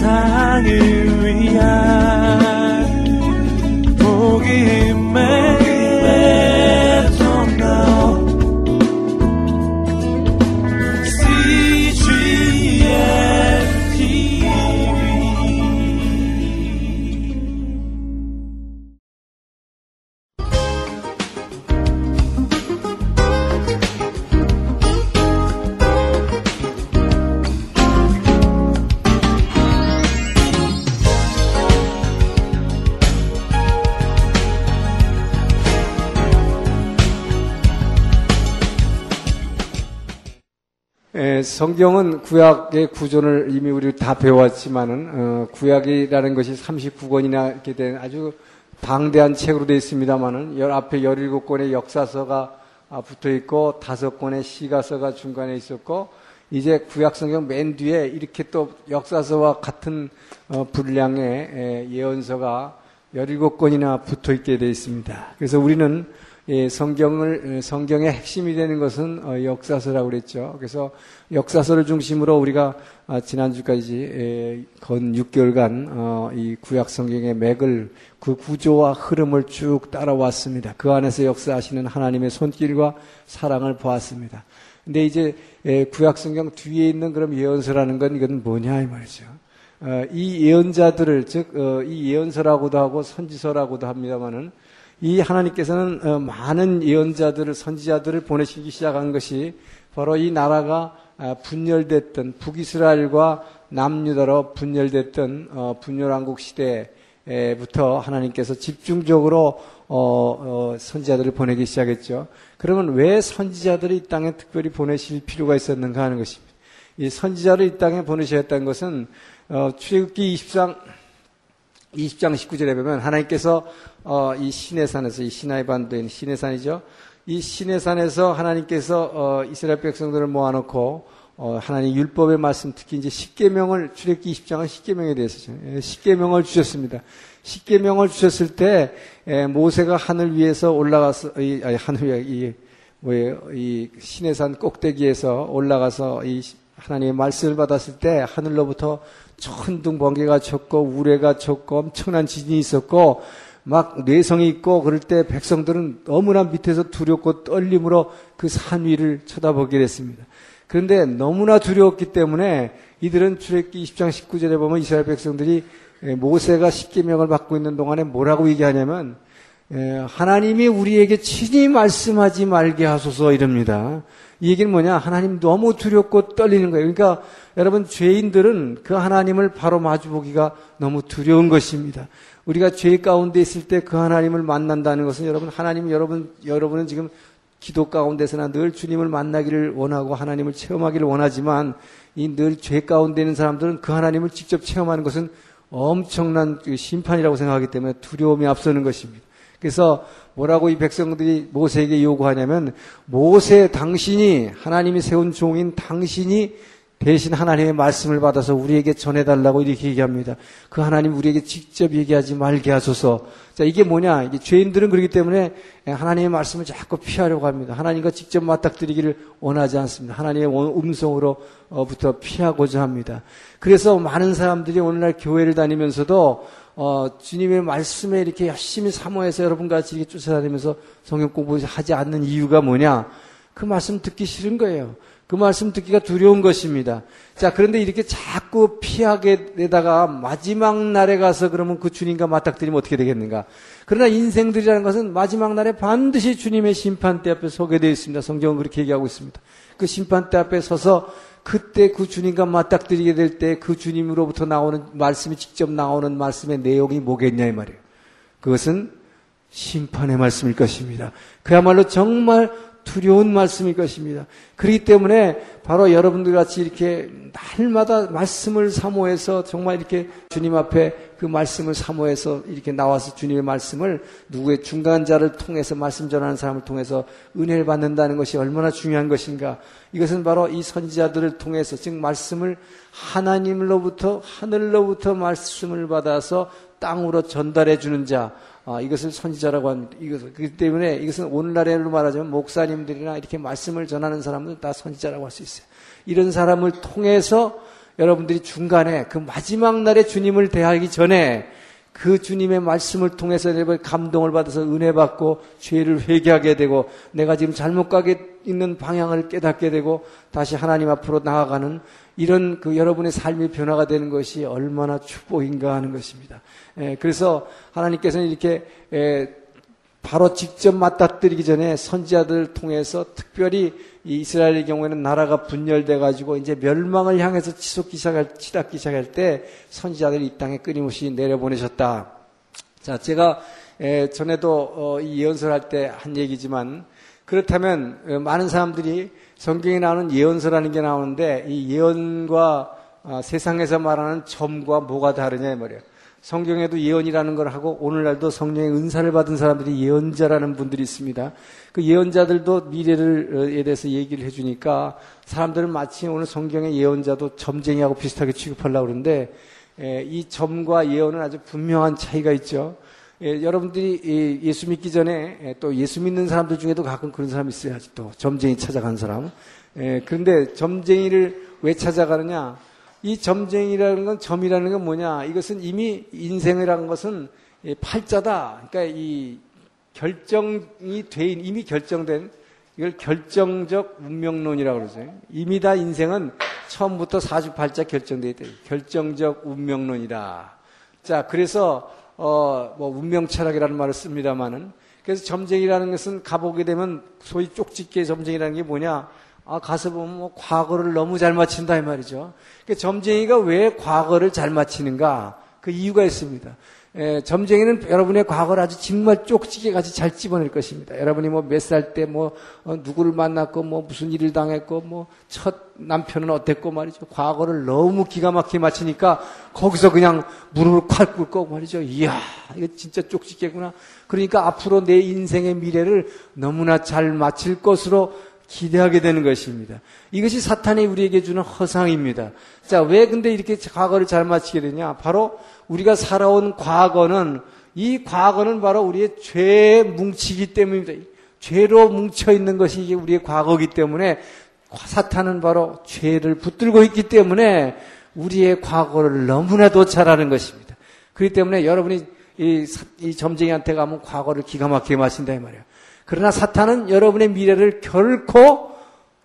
세상을 위한 성경은 구약의 구조를 이미 우리 다 배웠지만은 어, 구약이라는 것이 39권이나 이렇게 된 아주 방대한 책으로 되어 있습니다만은 열 앞에 17권의 역사서가 아, 붙어 있고 다섯 권의 시가서가 중간에 있었고 이제 구약 성경 맨 뒤에 이렇게 또 역사서와 같은 어, 분량의 예언서가 17권이나 붙어 있게 되어 있습니다. 그래서 우리는 예, 성경을 성경의 핵심이 되는 것은 어, 역사서라고 그랬죠. 그래서 역사서를 중심으로 우리가 아, 지난주까지 예, 건 6개월간 어, 이 구약 성경의 맥을 그 구조와 흐름을 쭉 따라왔습니다. 그 안에서 역사하시는 하나님의 손길과 사랑을 보았습니다. 근데 이제 예, 구약 성경 뒤에 있는 그런 예언서라는 건 이건 뭐냐 이 말이죠. 어, 이 예언자들을 즉 이 예언서라고도 하고 선지서라고도 합니다만은 이 하나님께서는 어, 많은 예언자들을 선지자들을 보내시기 시작한 것이 바로 이 나라가 아, 분열됐던 북이스라엘과 남유다로 분열됐던 어, 분열왕국 시대부터 하나님께서 집중적으로 어, 선지자들을 보내기 시작했죠. 그러면 왜 선지자들이 이 땅에 특별히 보내실 필요가 있었는가 하는 것입니다. 이 선지자를 이 땅에 보내셨다는 것은 출애굽기 20장 20장 19절에 보면 하나님께서 어, 이 시내산에서 이 시나이 반도인 시내산이죠. 이 시내산에서 하나님께서 어, 이스라엘 백성들을 모아놓고 어, 하나님 율법의 말씀 특히 이제 십계명을 출애굽기 20장은 십계명에 대해서 예, 십계명을 주셨습니다. 십계명을 주셨을 때 에, 예, 모세가 하늘 위에서 올라가서 이, 아니, 하늘 위에 이 뭐예요 이 시내산 꼭대기에서 올라가서 이 하나님의 말씀을 받았을 때 하늘로부터 천둥 번개가 쳤고 우레가 쳤고 엄청난 지진이 있었고 막 뇌성이 있고 그럴 때 백성들은 너무나 밑에서 두렵고 떨림으로 그 산 위를 쳐다보게 됐습니다. 그런데 너무나 두려웠기 때문에 이들은 출애굽기 20장 19절에 보면 이스라엘 백성들이 모세가 십계명을 받고 있는 동안에 뭐라고 얘기하냐면 하나님이 우리에게 친히 말씀하지 말게 하소서 이럽니다. 이 얘기는 뭐냐? 하나님 너무 두렵고 떨리는 거예요. 그러니까 여러분 죄인들은 그 하나님을 바로 마주보기가 너무 두려운 것입니다. 우리가 죄 가운데 있을 때 그 하나님을 만난다는 것은 여러분 하나님 여러분 여러분은 지금 기도 가운데서나 늘 주님을 만나기를 원하고 하나님을 체험하기를 원하지만 이 늘 죄 가운데 있는 사람들은 그 하나님을 직접 체험하는 것은 엄청난 그 심판이라고 생각하기 때문에 두려움이 앞서는 것입니다. 그래서 뭐라고 이 백성들이 모세에게 요구하냐면 모세 당신이 하나님이 세운 종인 당신이 대신 하나님의 말씀을 받아서 우리에게 전해달라고 이렇게 얘기합니다. 그 하나님 우리에게 직접 얘기하지 말게 하소서. 자, 이게 뭐냐? 이게 죄인들은 그렇기 때문에 하나님의 말씀을 자꾸 피하려고 합니다. 하나님과 직접 맞닥뜨리기를 원하지 않습니다. 하나님의 음성으로부터 피하고자 합니다. 그래서 많은 사람들이 오늘날 교회를 다니면서도 어, 주님의 말씀에 이렇게 열심히 사모해서 여러분 같이 이렇게 쫓아다니면서 성경 공부하지 않는 이유가 뭐냐? 그 말씀 듣기 싫은 거예요. 그 말씀 듣기가 두려운 것입니다. 자, 그런데 이렇게 자꾸 피하게 되다가 마지막 날에 가서 그러면 그 주님과 맞닥뜨리면 어떻게 되겠는가? 그러나 인생들이라는 것은 마지막 날에 반드시 주님의 심판대 앞에 서게 되어 있습니다. 성경은 그렇게 얘기하고 있습니다. 그 심판대 앞에 서서 그때 그 주님과 맞닥뜨리게 될 때 그 주님으로부터 나오는 말씀이 직접 나오는 말씀의 내용이 뭐겠냐 이 말이에요. 그것은 심판의 말씀일 것입니다. 그야말로 정말 두려운 말씀일 것입니다. 그렇기 때문에 바로 여러분들 같이 이렇게 날마다 말씀을 사모해서 정말 이렇게 주님 앞에 그 말씀을 사모해서 이렇게 나와서 주님의 말씀을 누구의 중간자를 통해서 말씀 전하는 사람을 통해서 은혜를 받는다는 것이 얼마나 중요한 것인가. 이것은 바로 이 선지자들을 통해서 즉 말씀을 하나님으로부터 하늘로부터 말씀을 받아서 땅으로 전달해 주는 자 아, 이것을 선지자라고 합니다. 이것을 그렇기 때문에 이것은 오늘날로 말하자면 목사님들이나 이렇게 말씀을 전하는 사람들 다 선지자라고 할 수 있어요. 이런 사람을 통해서 여러분들이 중간에 그 마지막 날에 주님을 대하기 전에 그 주님의 말씀을 통해서 감동을 받아서 은혜 받고 죄를 회개하게 되고 내가 지금 잘못 가게 있는 방향을 깨닫게 되고 다시 하나님 앞으로 나아가는 이런 그 여러분의 삶의 변화가 되는 것이 얼마나 축복인가 하는 것입니다. 예, 그래서 하나님께서는 이렇게 예, 바로 직접 맞닥뜨리기 전에 선지자들을 통해서 특별히 이스라엘의 경우에는 나라가 분열돼 가지고 이제 멸망을 향해서 치솟기 시작할 치닫기 시작할 때 선지자들이 이 땅에 끊임없이 내려보내셨다. 자, 제가 전에도 어, 이 예언설 할때 한 얘기지만 그렇다면 어, 많은 사람들이 성경에 나오는 예언서라는 게 나오는데 이 예언과 아, 세상에서 말하는 점과 뭐가 다르냐 이 말이에요. 성경에도 예언이라는 걸 하고 오늘날도 성령의 은사를 받은 사람들이 예언자라는 분들이 있습니다. 그 예언자들도 미래를에 대해서 얘기를 해주니까 사람들은 마치 오늘 성경의 예언자도 점쟁이하고 비슷하게 취급하려고 그러는데 이 점과 예언은 아주 분명한 차이가 있죠. 여러분들이 예수 믿기 전에 또 예수 믿는 사람들 중에도 가끔 그런 사람이 있어요. 아직도 점쟁이 찾아간 사람. 그런데 점쟁이를 왜 찾아가느냐? 이 점쟁이라는 건 점이라는 건 뭐냐? 이것은 이미 인생이라는 것은 팔자다. 그러니까 이 결정이 돼 이미 결정된 이걸 결정적 운명론이라고 그러죠. 이미 다 인생은 처음부터 사주팔자 결정돼 있다. 결정적 운명론이다. 자, 그래서 어, 뭐 운명 철학이라는 말을 씁니다만은 그래서 점쟁이라는 것은 가보게 되면 소위 쪽집게 점쟁이라는 게 뭐냐? 아, 가서 보면 뭐 과거를 너무 잘 맞춘다 이 말이죠. 그 점쟁이가 왜 과거를 잘 맞히는가? 그 이유가 있습니다. 에, 점쟁이는 여러분의 과거를 아주 정말 쪽지게 같이 잘 집어낼 것입니다. 여러분이 뭐 몇 살 때뭐 어, 누구를 만났고 뭐 무슨 일을 당했고 뭐 첫 남편은 어땠고 말이죠. 과거를 너무 기가 막히게 맞히니까 거기서 그냥 무릎을 콸 꿇고 말이죠. 이야, 이거 진짜 쪽지게구나. 그러니까 앞으로 내 인생의 미래를 너무나 잘 마칠 것으로 기대하게 되는 것입니다. 이것이 사탄이 우리에게 주는 허상입니다. 자, 왜 근데 이렇게 과거를 잘 마치게 되냐? 바로 우리가 살아온 과거는 이 과거는 바로 우리의 죄에 뭉치기 때문입니다. 죄로 뭉쳐 있는 것이 이게 우리의 과거이기 때문에 사탄은 바로 죄를 붙들고 있기 때문에 우리의 과거를 너무나도 잘 아는 것입니다. 그렇기 때문에 여러분이 이, 이 점쟁이한테 가면 과거를 기가 막히게 마신다 이 말이에요. 그러나 사탄은 여러분의 미래를 결코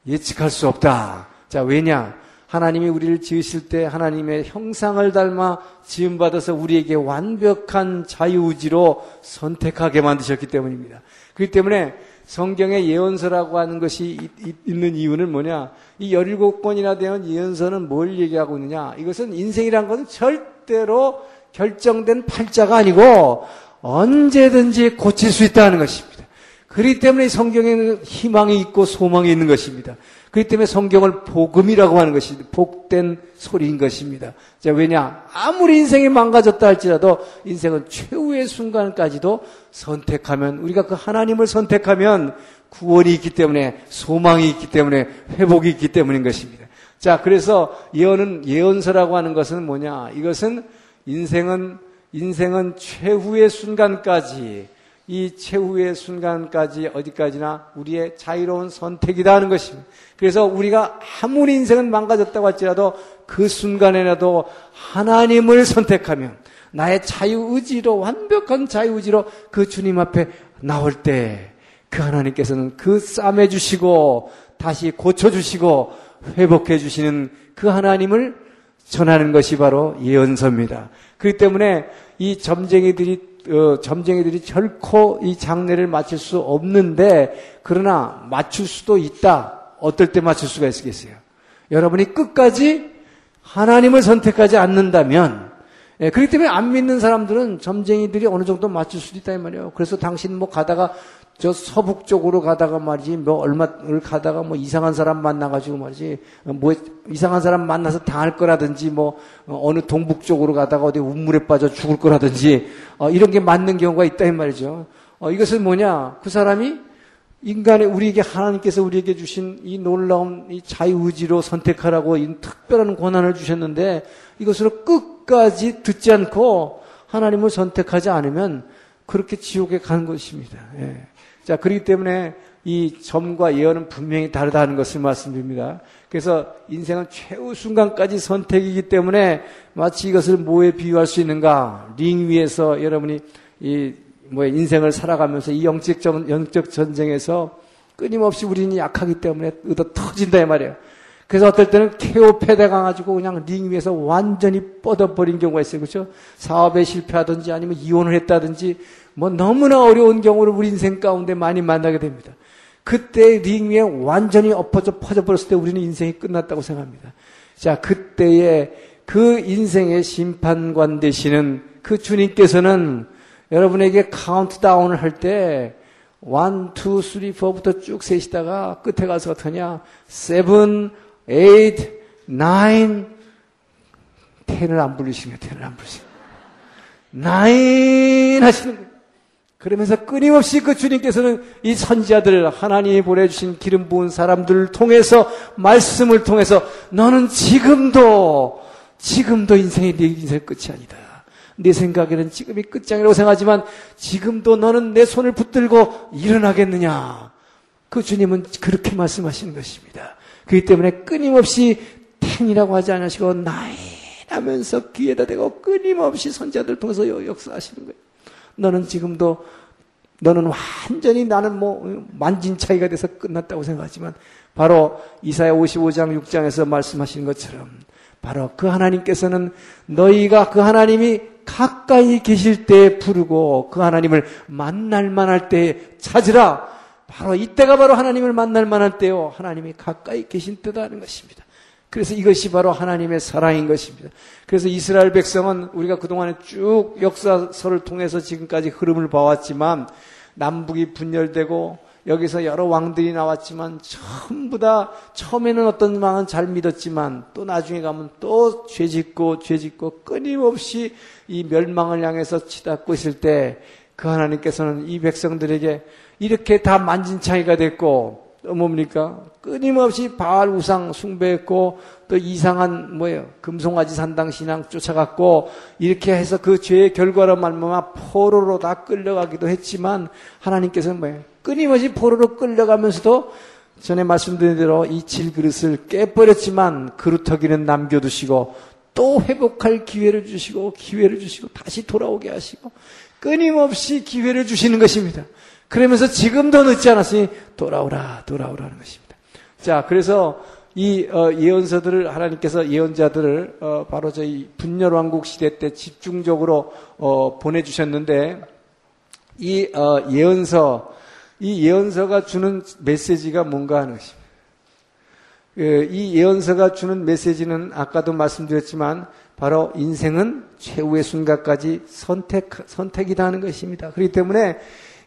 예측할 수 없다. 자, 왜냐? 하나님이 우리를 지으실 때 하나님의 형상을 닮아 지음받아서 우리에게 완벽한 자유의지로 선택하게 만드셨기 때문입니다. 그렇기 때문에 성경의 예언서라고 하는 것이 있는 이유는 뭐냐? 이 17권이나 되는 예언서는 뭘 얘기하고 있느냐? 이것은 인생이란 것은 절대로 결정된 팔자가 아니고 언제든지 고칠 수 있다는 것입니다. 그렇기 때문에 성경에는 희망이 있고 소망이 있는 것입니다. 그렇기 때문에 성경을 복음이라고 하는 것이 복된 소리인 것입니다. 자, 왜냐? 아무리 인생이 망가졌다 할지라도 인생은 최후의 순간까지도 선택하면, 우리가 그 하나님을 선택하면 구원이 있기 때문에, 소망이 있기 때문에, 회복이 있기 때문인 것입니다. 자, 그래서 예언은, 예언서라고 하는 것은 뭐냐? 이것은 인생은, 인생은 최후의 순간까지 이 최후의 순간까지 어디까지나 우리의 자유로운 선택이다 하는 것입니다. 그래서 우리가 아무리 인생은 망가졌다고 할지라도 그 순간에라도 하나님을 선택하면 나의 자유의지로 완벽한 자유의지로 그 주님 앞에 나올 때 그 하나님께서는 그 싸매 주시고 다시 고쳐 주시고 회복해 주시는 그 하나님을 전하는 것이 바로 예언서입니다. 그렇기 때문에 이 점쟁이들이 어, 점쟁이들이 결코 이 장례를 마칠 수 없는데 그러나 맞출 수도 있다. 어떨 때 맞출 수가 있겠어요? 여러분이 끝까지 하나님을 선택하지 않는다면 예, 그렇기 때문에 안 믿는 사람들은 점쟁이들이 어느 정도 맞출 수도 있다 이 말이에요. 그래서 당신 뭐 가다가 저 서북 쪽으로 가다가 말이지 뭐 얼마를 가다가 뭐 이상한 사람 만나가지고 말이지 뭐 이상한 사람 만나서 당할 거라든지 뭐 어느 동북 쪽으로 가다가 어디 우물에 빠져 죽을 거라든지 어, 이런 게 맞는 경우가 있다 이 말이죠. 어, 이것은 뭐냐 그 사람이 인간의 우리에게 하나님께서 우리에게 주신 이 놀라운 이 자유의지로 선택하라고 이 특별한 권한을 주셨는데 이것으로 끝까지 듣지 않고 하나님을 선택하지 않으면 그렇게 지옥에 가는 것입니다. 예. 자, 그렇기 때문에 이 점과 예언은 분명히 다르다는 것을 말씀드립니다. 그래서 인생은 최후 순간까지 선택이기 때문에 마치 이것을 뭐에 비유할 수 있는가? 링 위에서 여러분이 이 뭐 인생을 살아가면서 이 영적 전, 영적 전쟁에서 끊임없이 우리는 약하기 때문에 얻어 터진다 이 말이에요. 그래서 어떨 때는 케오 패대 가가지고 그냥 링 위에서 완전히 뻗어버린 경우가 있어요. 그렇죠? 사업에 실패하든지 아니면 이혼을 했다든지 뭐 너무나 어려운 경우를 우리 인생 가운데 많이 만나게 됩니다. 그때 링 위에 완전히 엎어져 퍼져버렸을 때 우리는 인생이 끝났다고 생각합니다. 자, 그때에 그 인생의 심판관 되시는 그 주님께서는 여러분에게 카운트다운을 할 때, 1, 2, 3, 4부터 쭉 세시다가 끝에 가서 어떠냐? 7, 8, 9, 10을 안 부르시면 10을 안 부르시면. 9 하시는 거예요. 그러면서 끊임없이 그 주님께서는 이 선지자들 하나님이 보내주신 기름 부은 사람들을 통해서 말씀을 통해서 너는 지금도 지금도 인생이 네 인생 끝이 아니다. 내 생각에는 지금이 끝장이라고 생각하지만 지금도 너는 내 손을 붙들고 일어나겠느냐. 그 주님은 그렇게 말씀하시는 것입니다. 그렇기 때문에 끊임없이 텐이라고 하지 않으시고 나인 하면서 귀에다 대고 끊임없이 선자들 통해서 역사하시는 거예요. 너는 지금도 너는 완전히 나는 뭐 만진 차이가 돼서 끝났다고 생각하지만 바로 이사야 55장 6장에서 말씀하시는 것처럼 바로 그 하나님께서는 너희가 그 하나님이 가까이 계실 때 부르고 그 하나님을 만날 만할 때 찾으라. 바로 이때가 바로 하나님을 만날 만할 때요. 하나님이 가까이 계신 때다는 것입니다. 그래서 이것이 바로 하나님의 사랑인 것입니다. 그래서 이스라엘 백성은 우리가 그동안에 쭉 역사서를 통해서 지금까지 흐름을 봐왔지만 남북이 분열되고 여기서 여러 왕들이 나왔지만 전부 다 처음에는 어떤 왕은 잘 믿었지만 또 나중에 가면 또 죄짓고 죄짓고 끊임없이 이 멸망을 향해서 치닫고 있을 때 그 하나님께서는 이 백성들에게 이렇게 다 만진창이가 됐고 뭡니까? 끊임없이 바알 우상 숭배했고 또 이상한 뭐예요? 금송아지 산당 신앙 쫓아갔고 이렇게 해서 그 죄의 결과로 말미암아 포로로 다 끌려가기도 했지만 하나님께서는 뭐예요? 끊임없이 포로로 끌려가면서도 전에 말씀드린 대로 이 질그릇을 깨버렸지만 그릇터기는 남겨두시고 또 회복할 기회를 주시고 기회를 주시고 다시 돌아오게 하시고 끊임없이 기회를 주시는 것입니다. 그러면서 지금도 늦지 않았으니 돌아오라, 돌아오라는 것입니다. 자, 그래서 이 어, 예언서들을 하나님께서 예언자들을 어, 바로 저희 분열 왕국 시대 때 집중적으로 어, 보내주셨는데 이 예언서, 이 예언서가 주는 메시지가 뭔가 하는 것입니다. 그, 이 예언서가 주는 메시지는 아까도 말씀드렸지만 바로 인생은 최후의 순간까지 선택, 선택이다 하는 것입니다. 그렇기 때문에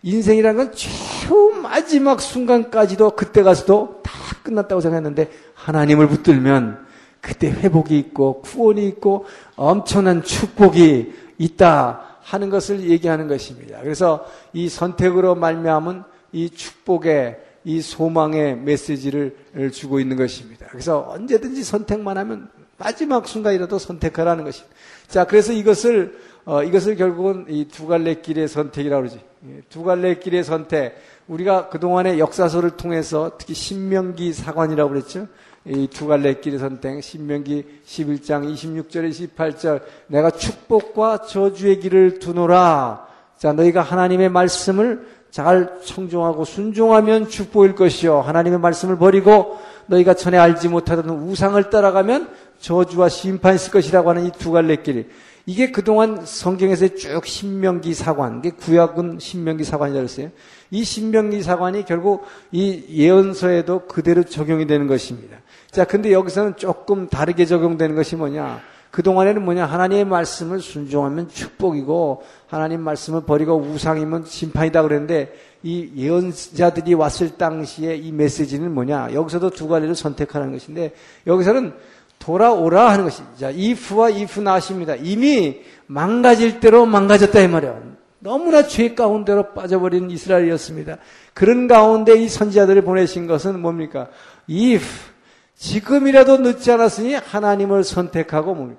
인생이라는 건 최후 마지막 순간까지도 그때 가서도 다 끝났다고 생각했는데 하나님을 붙들면 그때 회복이 있고 구원이 있고 엄청난 축복이 있다 하는 것을 얘기하는 것입니다. 그래서 이 선택으로 말미암은 이 축복의 이 소망의 메시지를 주고 있는 것입니다. 그래서 언제든지 선택만 하면 마지막 순간이라도 선택하라는 것입니다. 자, 그래서 이것을 어, 이것을 결국은 이 두 갈래 길의 선택이라고 그러지. 예, 두 갈래 길의 선택. 우리가 그동안의 역사서를 통해서 특히 신명기 사관이라고 그랬죠. 이 두 갈래 길의 선택. 신명기 11장 26절에 28절. 내가 축복과 저주의 길을 두노라. 자, 너희가 하나님의 말씀을 잘 청종하고 순종하면 축복일 것이요. 하나님의 말씀을 버리고 너희가 전에 알지 못하던 우상을 따라가면 저주와 심판이 있을 것이라고 하는 이 두 갈래 길. 이게 그동안 성경에서 쭉 신명기 사관, 이게 구약은 신명기 사관이라고 했어요. 이 신명기 사관이 결국 이 예언서에도 그대로 적용이 되는 것입니다. 자, 근데 여기서는 조금 다르게 적용되는 것이 뭐냐? 그동안에는 뭐냐? 하나님의 말씀을 순종하면 축복이고, 하나님 말씀을 버리고 우상이면 심판이다 그랬는데, 이 예언자들이 왔을 당시에 이 메시지는 뭐냐? 여기서도 두 가지를 선택하는 것인데, 여기서는 돌아오라 하는 것이. 자, if와 if 나십니다. 이미 망가질 대로 망가졌다 이 말이에요. 너무나 죄 가운데로 빠져버린 이스라엘이었습니다. 그런 가운데 이 선지자들을 보내신 것은 뭡니까? if 지금이라도 늦지 않았으니 하나님을 선택하고?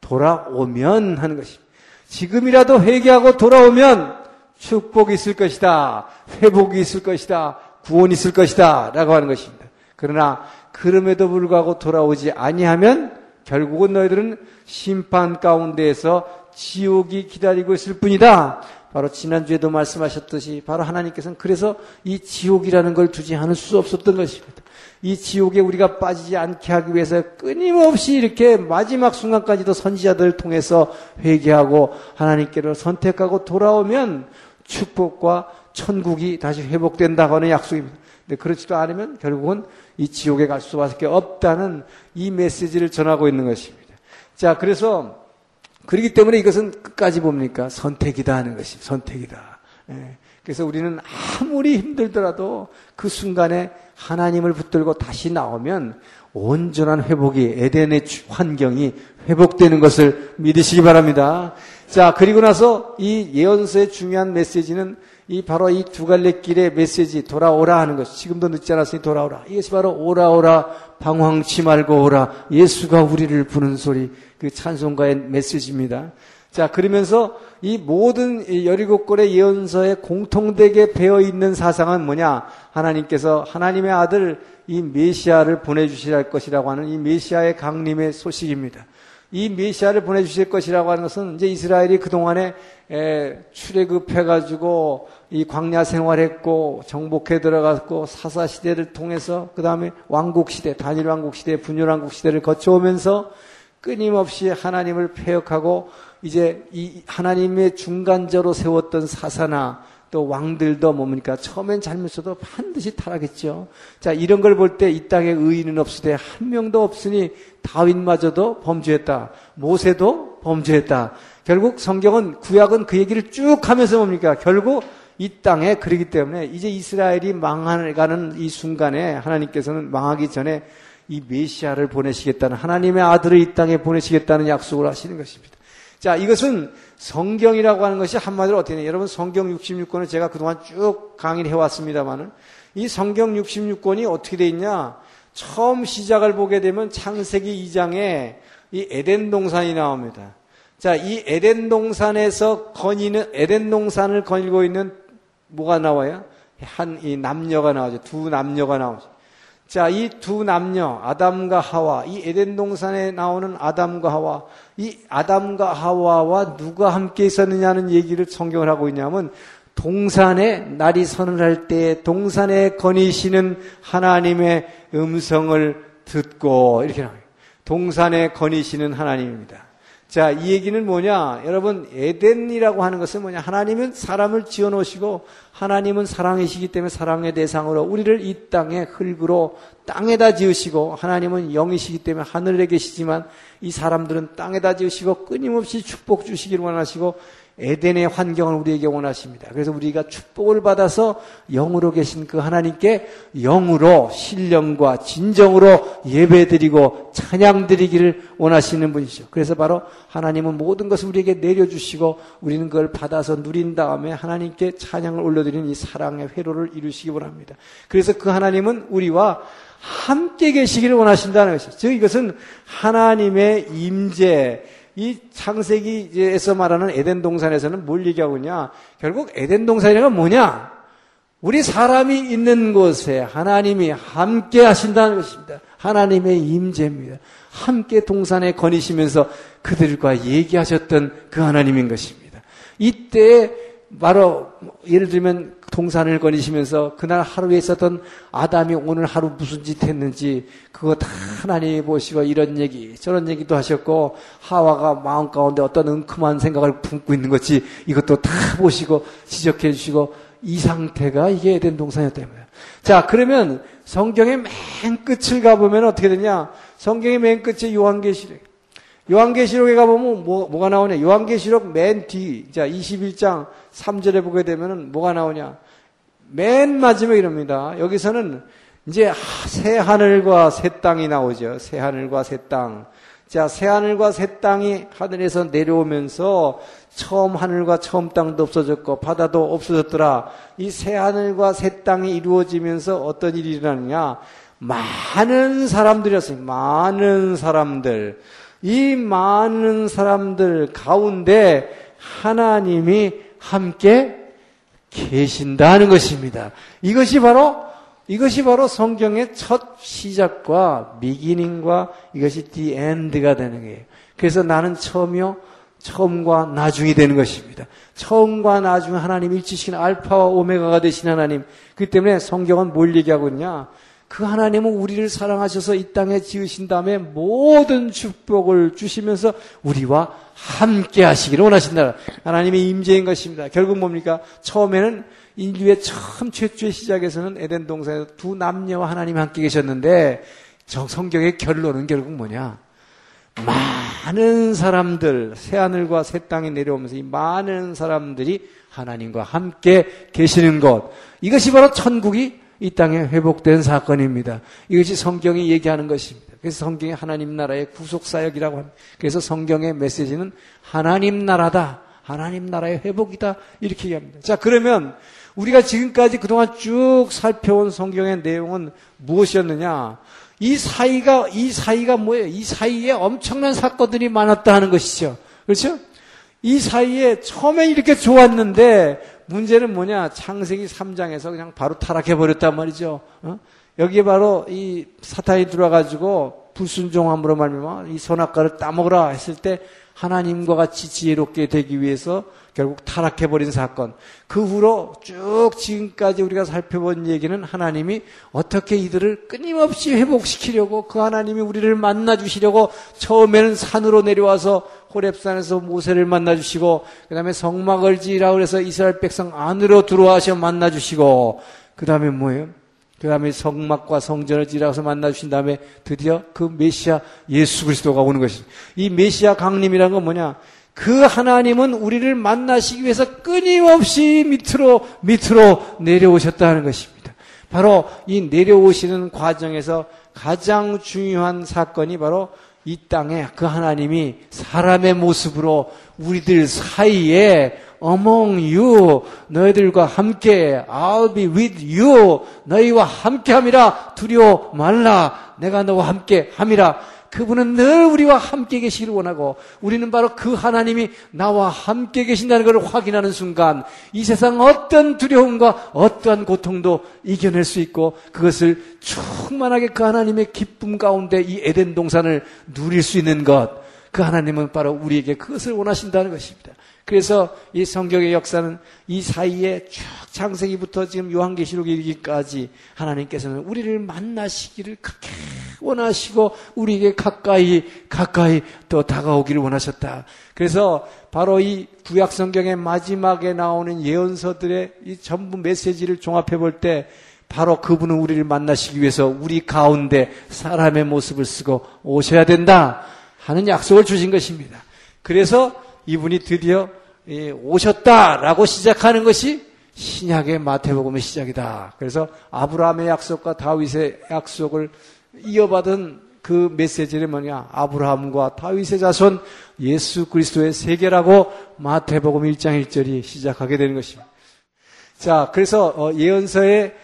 돌아오면 하는 것입니다. 지금이라도 회개하고 돌아오면 축복이 있을 것이다. 회복이 있을 것이다. 구원이 있을 것이다. 라고 하는 것입니다. 그러나 그럼에도 불구하고 돌아오지 아니하면 결국은 너희들은 심판 가운데에서 지옥이 기다리고 있을 뿐이다. 바로 지난주에도 말씀하셨듯이 바로 하나님께서는 그래서 이 지옥이라는 걸 두지 않을 수 없었던 것입니다. 이 지옥에 우리가 빠지지 않게 하기 위해서 끊임없이 이렇게 마지막 순간까지도 선지자들을 통해서 회개하고 하나님께로 선택하고 돌아오면 축복과 천국이 다시 회복된다고 하는 약속입니다. 근데 그렇지도 않으면 결국은 이 지옥에 갈 수밖에 없다는 이 메시지를 전하고 있는 것입니다. 자, 그래서 그렇기 때문에 이것은 끝까지 봅니까? 선택이다 하는 것입니다. 선택이다. 예. 그래서 우리는 아무리 힘들더라도 그 순간에 하나님을 붙들고 다시 나오면 온전한 회복이 에덴의 환경이 회복되는 것을 믿으시기 바랍니다. 자, 그리고 나서 이 예언서의 중요한 메시지는 이 바로 이 두 갈래 길의 메시지 돌아오라 하는 것. 지금도 늦지 않았으니 돌아오라. 이것이 바로 오라 오라 방황치 말고 오라. 예수가 우리를 부는 소리. 그 찬송가의 메시지입니다. 자, 그러면서 이 모든 열일곱 권의 예언서에 공통되게 배어 있는 사상은 뭐냐? 하나님께서 하나님의 아들 이 메시아를 보내 주실 것이라고 하는 이 메시아의 강림의 소식입니다. 이 메시아를 보내주실 것이라고 하는 것은 이제 이스라엘이 그동안에 출애굽해가지고 이 광야 생활했고 정복해 들어갔고 사사 시대를 통해서 그 다음에 왕국 시대, 단일 왕국 시대, 분열 왕국 시대를 거쳐오면서 끊임없이 하나님을 폐역하고 이제 이 하나님의 중간자로 세웠던 사사나 또 왕들도 뭡니까? 처음엔 잘못해도 반드시 타락했죠. 자, 이런 걸 볼 때 이 땅에 의인은 없으되 한 명도 없으니 다윗마저도 범죄했다. 모세도 범죄했다. 결국 성경은 구약은 그 얘기를 쭉 하면서 뭡니까? 결국 이 땅에 그러기 때문에 이제 이스라엘이 망하는 이 순간에 하나님께서는 망하기 전에 이 메시아를 보내시겠다는 하나님의 아들을 이 땅에 보내시겠다는 약속을 하시는 것입니다. 자, 이것은 성경이라고 하는 것이 한마디로 어떻게 되냐. 여러분 성경 66권을 제가 그동안 쭉 강의를 해왔습니다만은 이 성경 66권이 어떻게 돼 있냐. 처음 시작을 보게 되면 창세기 2장에 이 에덴 동산이 나옵니다. 자, 이 에덴 동산에서 거니는, 에덴 동산을 거닐고 있는 뭐가 나와요? 한, 이 남녀가 나오죠. 두 남녀가 나오죠. 자, 이 두 남녀, 아담과 하와, 이 에덴 동산에 나오는 아담과 하와, 이 아담과 하와와 누가 함께 있었느냐는 얘기를 성경을 하고 있냐면, 동산에 날이 선을 할 때 동산에 거니시는 하나님의 음성을 듣고 이렇게 나와요. 동산에 거니시는 하나님입니다. 자, 이 얘기는 뭐냐? 여러분, 에덴이라고 하는 것은 뭐냐? 하나님은 사람을 지어 놓으시고 하나님은 사랑이시기 때문에 사랑의 대상으로 우리를 이 땅에 흙으로 땅에다 지으시고 하나님은 영이시기 때문에 하늘에 계시지만 이 사람들은 땅에다 지으시고 끊임없이 축복 주시기를 원하시고 에덴의 환경을 우리에게 원하십니다. 그래서 우리가 축복을 받아서 영으로 계신 그 하나님께 영으로 신령과 진정으로 예배드리고 찬양드리기를 원하시는 분이죠. 그래서 바로 하나님은 모든 것을 우리에게 내려주시고 우리는 그걸 받아서 누린 다음에 하나님께 찬양을 올려드리는 이 사랑의 회로를 이루시기 원합니다. 그래서 그 하나님은 우리와 함께 계시기를 원하신다는 것이죠. 즉 이것은 하나님의 임재 이 창세기에서 말하는 에덴 동산에서는 뭘 얘기하고 있냐? 결국 에덴 동산이란 뭐냐? 우리 사람이 있는 곳에 하나님이 함께 하신다는 것입니다. 하나님의 임재입니다. 함께 동산에 거니시면서 그들과 얘기하셨던 그 하나님인 것입니다. 이때 바로 예를 들면 동산을 거니시면서 그날 하루에 있었던 아담이 오늘 하루 무슨 짓 했는지 그거 다 하나님이 보시고 이런 얘기 저런 얘기도 하셨고 하와가 마음 가운데 어떤 은큼한 생각을 품고 있는 것이 이것도 다 보시고 지적해 주시고 이 상태가 이게 에덴 동산이었다는 거예요. 자 그러면 성경의 맨 끝을 가보면 어떻게 되냐 성경의 맨 끝에 요한계시록 요한계시록에 가보면 뭐, 뭐가 나오냐 요한계시록 맨 뒤, 자 21장 3절에 보게 되면은 뭐가 나오냐 맨 마지막에 이럽니다. 여기서는 이제 새 하늘과 새 땅이 나오죠. 새 하늘과 새 땅. 자, 새 하늘과 새 땅이 하늘에서 내려오면서 처음 하늘과 처음 땅도 없어졌고 바다도 없어졌더라. 이 새 하늘과 새 땅이 이루어지면서 어떤 일이 일어나느냐? 많은 사람들이었어요. 많은 사람들. 이 많은 사람들 가운데 하나님이 함께 계신다는 것입니다. 이것이 바로 이것이 바로 성경의 첫 시작과 미기닝과 이것이 the end가 되는 거예요. 그래서 나는 처음이요 처음과 나중이 되는 것입니다. 처음과 나중 하나님 일치시키는 알파와 오메가가 되신 하나님. 그 때문에 성경은 뭘 얘기하고 있냐? 그 하나님은 우리를 사랑하셔서 이 땅에 지으신 다음에 모든 축복을 주시면서 우리와 함께 하시기를 원하신다. 하나님의 임재인 것입니다. 결국 뭡니까? 처음에는 인류의 처음 최초의 시작에서는 에덴 동산에서 두 남녀와 하나님이 함께 계셨는데 성경의 결론은 결국 뭐냐? 많은 사람들, 새하늘과 새 땅에 내려오면서 이 많은 사람들이 하나님과 함께 계시는 것. 이것이 바로 천국이 이 땅에 회복된 사건입니다. 이것이 성경이 얘기하는 것입니다. 그래서 성경이 하나님 나라의 구속사역이라고 합니다. 그래서 성경의 메시지는 하나님 나라다. 하나님 나라의 회복이다. 이렇게 얘기합니다. 자, 그러면 우리가 지금까지 그동안 쭉 살펴온 성경의 내용은 무엇이었느냐? 이 사이가, 이 사이가 뭐예요? 이 사이에 엄청난 사건들이 많았다 하는 것이죠. 그렇죠? 이 사이에 처음에 이렇게 좋았는데 문제는 뭐냐? 창세기 3장에서 그냥 바로 타락해 버렸단 말이죠. 어? 여기에 바로 이 사탄이 들어와가지고 불순종함으로 말미암아 이 선악과를 따먹으라 했을 때 하나님과 같이 지혜롭게 되기 위해서 결국 타락해버린 사건. 그 후로 쭉 지금까지 우리가 살펴본 얘기는 하나님이 어떻게 이들을 끊임없이 회복시키려고 그 하나님이 우리를 만나주시려고 처음에는 산으로 내려와서 호랩산에서 모세를 만나주시고 그 다음에 성막을 지으라고 해서 이스라엘 백성 안으로 들어와서 만나주시고 그 다음에 뭐예요? 그 다음에 성막과 성전을 지라서 만나주신 다음에 드디어 그 메시아 예수 그리스도가 오는 것입니다. 이 메시아 강림이라는 건 뭐냐? 그 하나님은 우리를 만나시기 위해서 끊임없이 밑으로 밑으로 내려오셨다는 것입니다. 바로 이 내려오시는 과정에서 가장 중요한 사건이 바로 이 땅에 그 하나님이 사람의 모습으로 우리들 사이에 among you 너희들과 함께 I'll be with you 너희와 함께 함이라 두려워 말라 내가 너와 함께 함이라 그분은 늘 우리와 함께 계시기를 원하고 우리는 바로 그 하나님이 나와 함께 계신다는 것을 확인하는 순간 이 세상 어떤 두려움과 어떠한 고통도 이겨낼 수 있고 그것을 충만하게 그 하나님의 기쁨 가운데 이 에덴 동산을 누릴 수 있는 것. 그 하나님은 바로 우리에게 그것을 원하신다는 것입니다. 그래서 이 성경의 역사는 이 사이에 쭉 창세기부터 지금 요한계시록 이르기까지 하나님께서는 우리를 만나시기를 그렇게 원하시고 우리에게 가까이 가까이 또 다가오기를 원하셨다. 그래서 바로 이 구약 성경의 마지막에 나오는 예언서들의 이 전부 메시지를 종합해 볼 때 바로 그분은 우리를 만나시기 위해서 우리 가운데 사람의 모습을 쓰고 오셔야 된다 하는 약속을 주신 것입니다. 그래서 이분이 드디어 오셨다라고 시작하는 것이 신약의 마태복음의 시작이다. 그래서 아브라함의 약속과 다윗의 약속을 이어받은 그 메시지는 뭐냐? 아브라함과 다윗의 자손 예수 그리스도의 세계라고 마태복음 1장 1절이 시작하게 되는 것입니다. 자, 그래서 어, 예언서의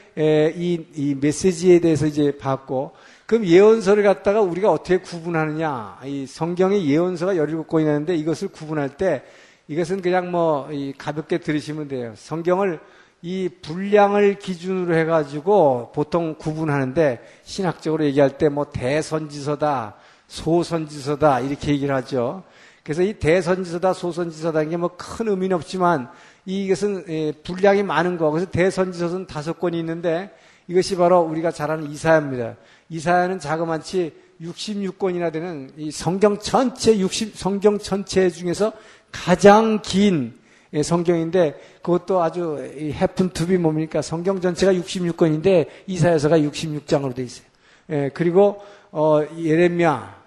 이, 이 메시지에 대해서 이제 봤고, 그럼 예언서를 갖다가 우리가 어떻게 구분하느냐? 이 성경의 예언서가 17권이 있는데 이것을 구분할 때 이것은 그냥 뭐 가볍게 들으시면 돼요. 성경을 이 분량을 기준으로 해가지고 보통 구분하는데 신학적으로 얘기할 때 뭐 대선지서다, 소선지서다 이렇게 얘기를 하죠. 그래서 이 대선지서다, 소선지서다 이게 뭐 큰 의미는 없지만 이것은 예, 분량이 많은 거. 그래서 대선지서는 다섯 권이 있는데 이것이 바로 우리가 잘 아는 이사야입니다. 이사야는 자그마치 66권이나 되는 이 성경 전체 60 성경 전체 중에서 가장 긴 예, 성경인데 그것도 아주 해픈 투비 뭡니까? 성경 전체가 66권인데 이사야서가 66장으로 돼 있어요. 예, 그리고 어, 예레미야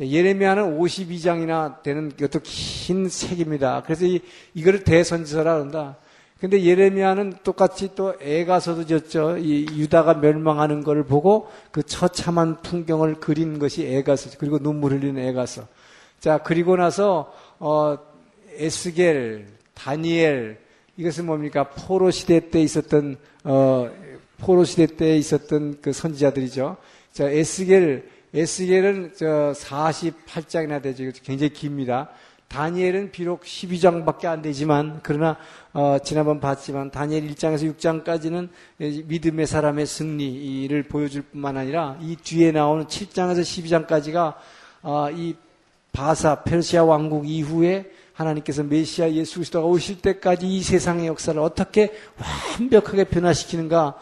예레미야는 52장이나 되는 이것도 긴 책입니다. 그래서 이, 이거를 대선지서라 한다. 근데 예레미야는 똑같이 또 애가서도 졌죠. 이 유다가 멸망하는 걸 보고 그 처참한 풍경을 그린 것이 애가서 그리고 눈물 흘리는 애가서. 자 그리고 나서 어 에스겔, 다니엘 이것은 뭡니까? 포로 시대 때 있었던 어 포로 시대 때 있었던 그 선지자들이죠. 자 에스겔 에스겔은 저 48장이나 되죠. 굉장히 깁니다. 다니엘은 비록 12장밖에 안 되지만 그러나 어, 지난번 봤지만 다니엘 1장에서 6장까지는 믿음의 사람의 승리를 보여줄 뿐만 아니라 이 뒤에 나오는 7장에서 12장까지가 어, 이 바사 페르시아 왕국 이후에 하나님께서 메시아 예수 그리스도가 오실 때까지 이 세상의 역사를 어떻게 완벽하게 변화시키는가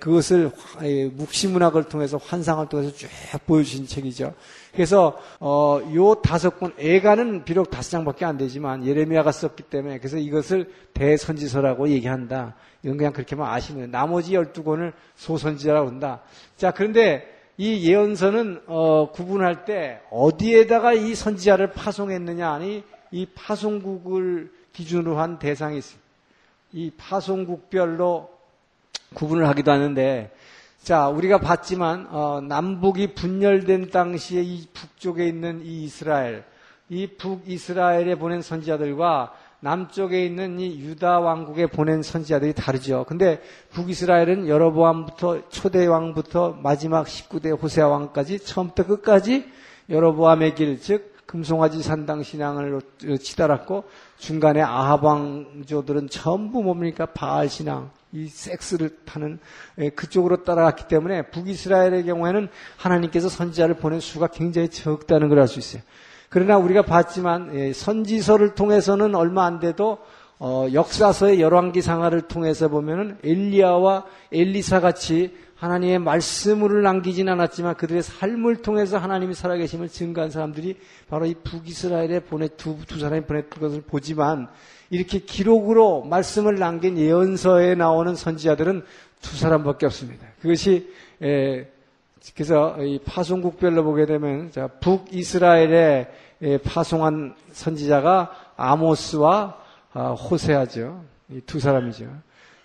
그것을 묵시문학을 통해서 환상을 통해서 쭉 보여주신 책이죠. 그래서 어, 요 다섯 권 애가는 비록 다섯 장밖에 안 되지만 예레미야가 썼기 때문에 그래서 이것을 대선지서라고 얘기한다. 이건 그냥 그렇게만 아시면. 나머지 열두 권을 소선지자라고 한다. 자 그런데 이 예언서는 어, 구분할 때 어디에다가 이 선지자를 파송했느냐 아니 이 파송국을 기준으로 한 대상이 있어요. 이 파송국별로 구분을 하기도 하는데 자 우리가 봤지만 어, 남북이 분열된 당시에 이 북쪽에 있는 이 이스라엘 이 북이스라엘에 보낸 선지자들과 남쪽에 있는 이 유다 왕국에 보낸 선지자들이 다르죠. 근데 북이스라엘은 여러보암부터 초대 왕부터 마지막 19대 호세아 왕까지 처음부터 끝까지 여러보암의 길, 즉 금송아지 산당 신앙을 치달았고 중간에 아합 왕조들은 전부 뭡니까 바알 신앙, 이 섹스를 타는 예, 그쪽으로 따라갔기 때문에 북이스라엘의 경우에는 하나님께서 선지자를 보낸 수가 굉장히 적다는 걸 알 수 있어요. 그러나 우리가 봤지만 예, 선지서를 통해서는 얼마 안 돼도 어, 역사서의 열왕기 상하를 통해서 보면은 엘리야와 엘리사 같이 하나님의 말씀을 남기진 않았지만 그들의 삶을 통해서 하나님이 살아계심을 증거한 사람들이 바로 이 북이스라엘에 보내 두, 두 사람이 보냈던 것을 보지만 이렇게 기록으로 말씀을 남긴 예언서에 나오는 선지자들은 두 사람밖에 없습니다. 그것이 에, 그래서 이 파송국별로 보게 되면 자, 북이스라엘에 파송한 선지자가 아모스와 아, 호세아죠. 이 두 사람이죠.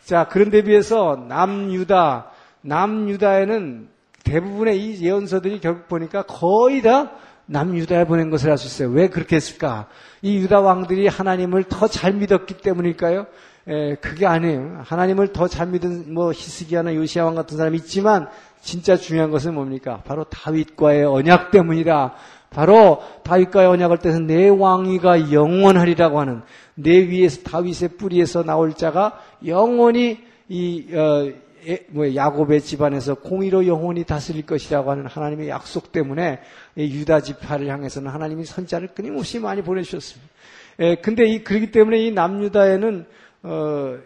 자, 그런데 비해서 남유다, 남유다에는 대부분의 이 예언서들이 결국 보니까 거의 다 남유다에 보낸 것을 알 수 있어요. 왜 그렇게 했을까? 이 유다 왕들이 하나님을 더 잘 믿었기 때문일까요? 에, 그게 아니에요. 하나님을 더 잘 믿은 뭐 히스기야나 요시아 왕 같은 사람이 있지만 진짜 중요한 것은 뭡니까? 바로 다윗과의 언약 때문이라. 바로 다윗과의 언약을 때서 내 왕위가 영원하리라고 하는 내 위에서 다윗의 뿌리에서 나올 자가 영원히 이 어, 뭐 야곱의 집안에서 공의로 영원히 다스릴 것이라고 하는 하나님의 약속 때문에 유다 지파를 향해서는 하나님이 선자를 끊임없이 많이 보내주셨습니다. 에, 근데 이 그렇기 때문에 이 남유다에는 어,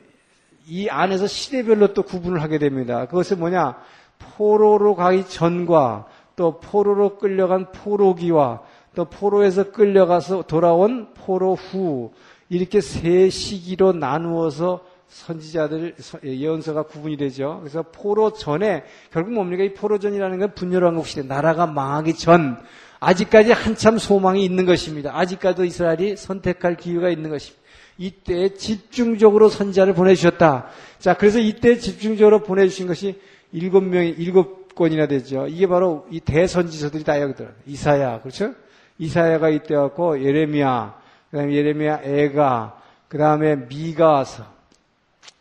이 안에서 시대별로 또 구분을 하게 됩니다. 그것은 뭐냐? 포로로 가기 전과 또 포로로 끌려간 포로기와 또 포로에서 끌려가서 돌아온 포로 후 이렇게 세 시기로 나누어서 선지자들 예언서가 구분이 되죠. 그래서 포로 전에 결국 뭡니까? 이 포로전이라는 건 분열왕국 시대 나라가 망하기 전 아직까지 한참 소망이 있는 것입니다. 아직까지도 이스라엘이 선택할 기회가 있는 것입니다. 이때 집중적으로 선지자를 보내주셨다. 자, 그래서 이때 집중적으로 보내주신 것이 일곱 명이 일곱 권이나 되죠. 이게 바로 이 대선지서들이 다 여기 들어. 이사야, 그렇죠? 이사야가 이때 왔고 예레미야, 그다음에 예레미야 애가, 그다음에 미가서,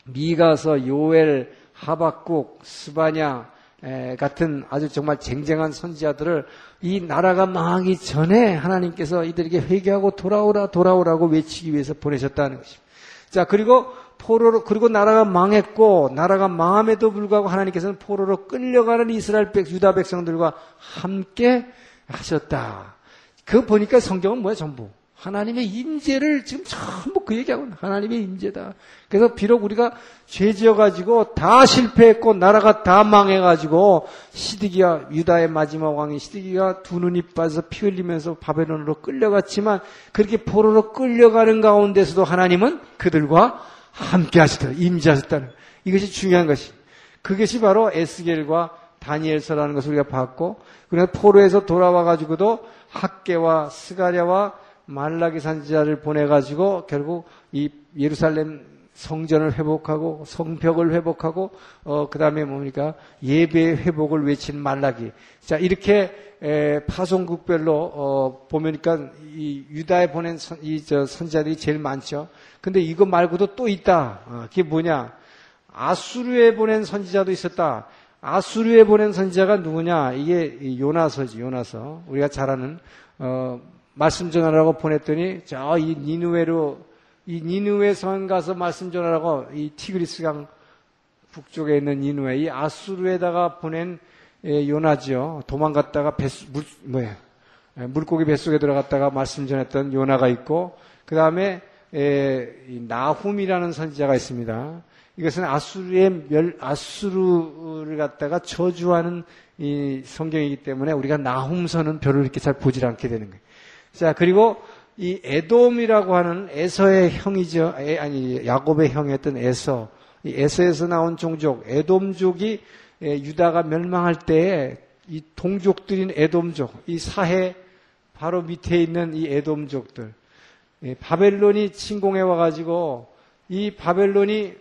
미가서, 요엘, 하박국, 스바냐 같은 아주 정말 쟁쟁한 선지자들을 이 나라가 망하기 전에 하나님께서 이들에게 회개하고 돌아오라 돌아오라고 외치기 위해서 보내셨다는 것입니다. 자 그리고 포로로 그리고 나라가 망했고 나라가 망함에도 불구하고 하나님께서는 포로로 끌려가는 이스라엘 백 유다 백성들과 함께 하셨다. 그 보니까 성경은 뭐야 전부 하나님의 임재를 지금 전부 그 얘기하고 하나님의 임재다. 그래서 비록 우리가 죄 지어가지고 다 실패했고 나라가 다 망해가지고 시드기야 유다의 마지막 왕이 시드기가 두 눈이 빠져서 피 흘리면서 바벨론으로 끌려갔지만 그렇게 포로로 끌려가는 가운데서도 하나님은 그들과 함께 하시더라. 임재하셨다는 이것이 중요한 것이. 그것이 바로 에스겔과 다니엘서라는 것을 우리가 봤고 그래서 포로에서 돌아와 가지고도 학계와 스가랴와 말라기 산지자를 보내가지고 결국 이 예루살렘 성전을 회복하고 성벽을 회복하고 어 그다음에 뭡니까 예배 회복을 외친 말라기 자 이렇게 에, 파송국별로 어 보니까 이 유다에 보낸 선, 이저 선자들이 제일 많죠. 근데 이거 말고도 또 있다. 어, 그게 뭐냐? 아수르에 보낸 선지자도 있었다. 아수르에 보낸 선지자가 누구냐? 이게 요나서지 요나서 우리가 잘 아는 어 말씀 전하라고 보냈더니 저 이 니누웨로 이 니누웨 성 가서 말씀 전하라고 이 티그리스 강 북쪽에 있는 니누웨 이 아수르에다가 보낸 예, 요나지요. 도망갔다가 뱃 물, 뭐야 예, 물고기 뱃속에 들어갔다가 말씀 전했던 요나가 있고 그 다음에 나훔이라는 선지자가 있습니다. 이것은 아수르의 멸, 아수르를 갖다가 저주하는 이 성경이기 때문에 우리가 나훔서는 별로 이렇게 잘 보질 않게 되는 거예요. 자, 그리고 이 에돔이라고 하는 에서의 형이죠. 에, 아니, 야곱의 형이었던 에서. 이 에서에서 나온 종족, 에돔족이 유다가 멸망할 때에 이 동족들인 에돔족, 이 사해 바로 밑에 있는 이 에돔족들, 바벨론이 침공해 와 가지고 이 바벨론이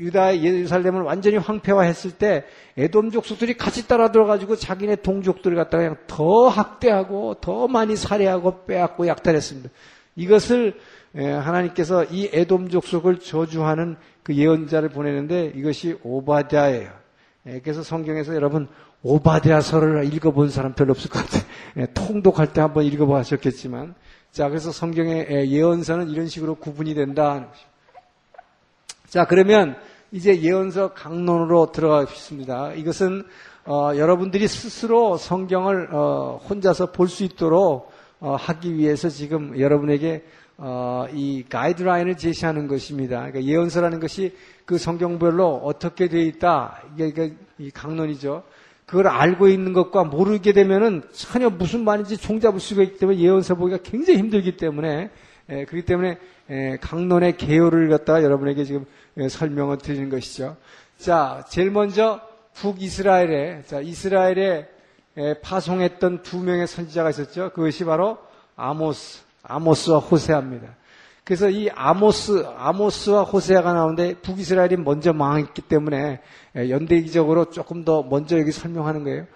유다 예루살렘을 완전히 황폐화했을 때 에돔 족속들이 같이 따라 들어가지고 자기네 동족들을 갖다가 그냥 더 학대하고 더 많이 살해하고 빼앗고 약탈했습니다. 이것을 하나님께서 이 에돔 족속을 저주하는 그 예언자를 보내는데 이것이 오바댜예요. 그래서 성경에서 여러분 오바댜서를 읽어본 사람 별로 없을 것 같아요. 통독할 때 한번 읽어보셨겠지만 자 그래서 성경의 예언서는 이런 식으로 구분이 된다. 자 그러면 이제 예언서 강론으로 들어가겠습니다. 이것은 어, 여러분들이 스스로 성경을 어, 혼자서 볼 수 있도록 어, 하기 위해서 지금 여러분에게 어, 이 가이드라인을 제시하는 것입니다. 그러니까 예언서라는 것이 그 성경별로 어떻게 되어 있다. 이게, 이게 이 강론이죠. 그걸 알고 있는 것과 모르게 되면은 전혀 무슨 말인지 종잡을 수가 있기 때문에 예언서 보기가 굉장히 힘들기 때문에 에, 그렇기 때문에 에, 강론의 개요를 갖다가 여러분에게 지금 에, 설명을 드리는 것이죠. 자, 제일 먼저 북이스라엘에 자 이스라엘에 파송했던 두 명의 선지자가 있었죠. 그것이 바로 아모스, 아모스와 호세아입니다. 그래서 이 아모스, 아모스와 호세아가 나오는데 북이스라엘이 먼저 망했기 때문에 연대기적으로 조금 더 먼저 여기 설명하는 거예요.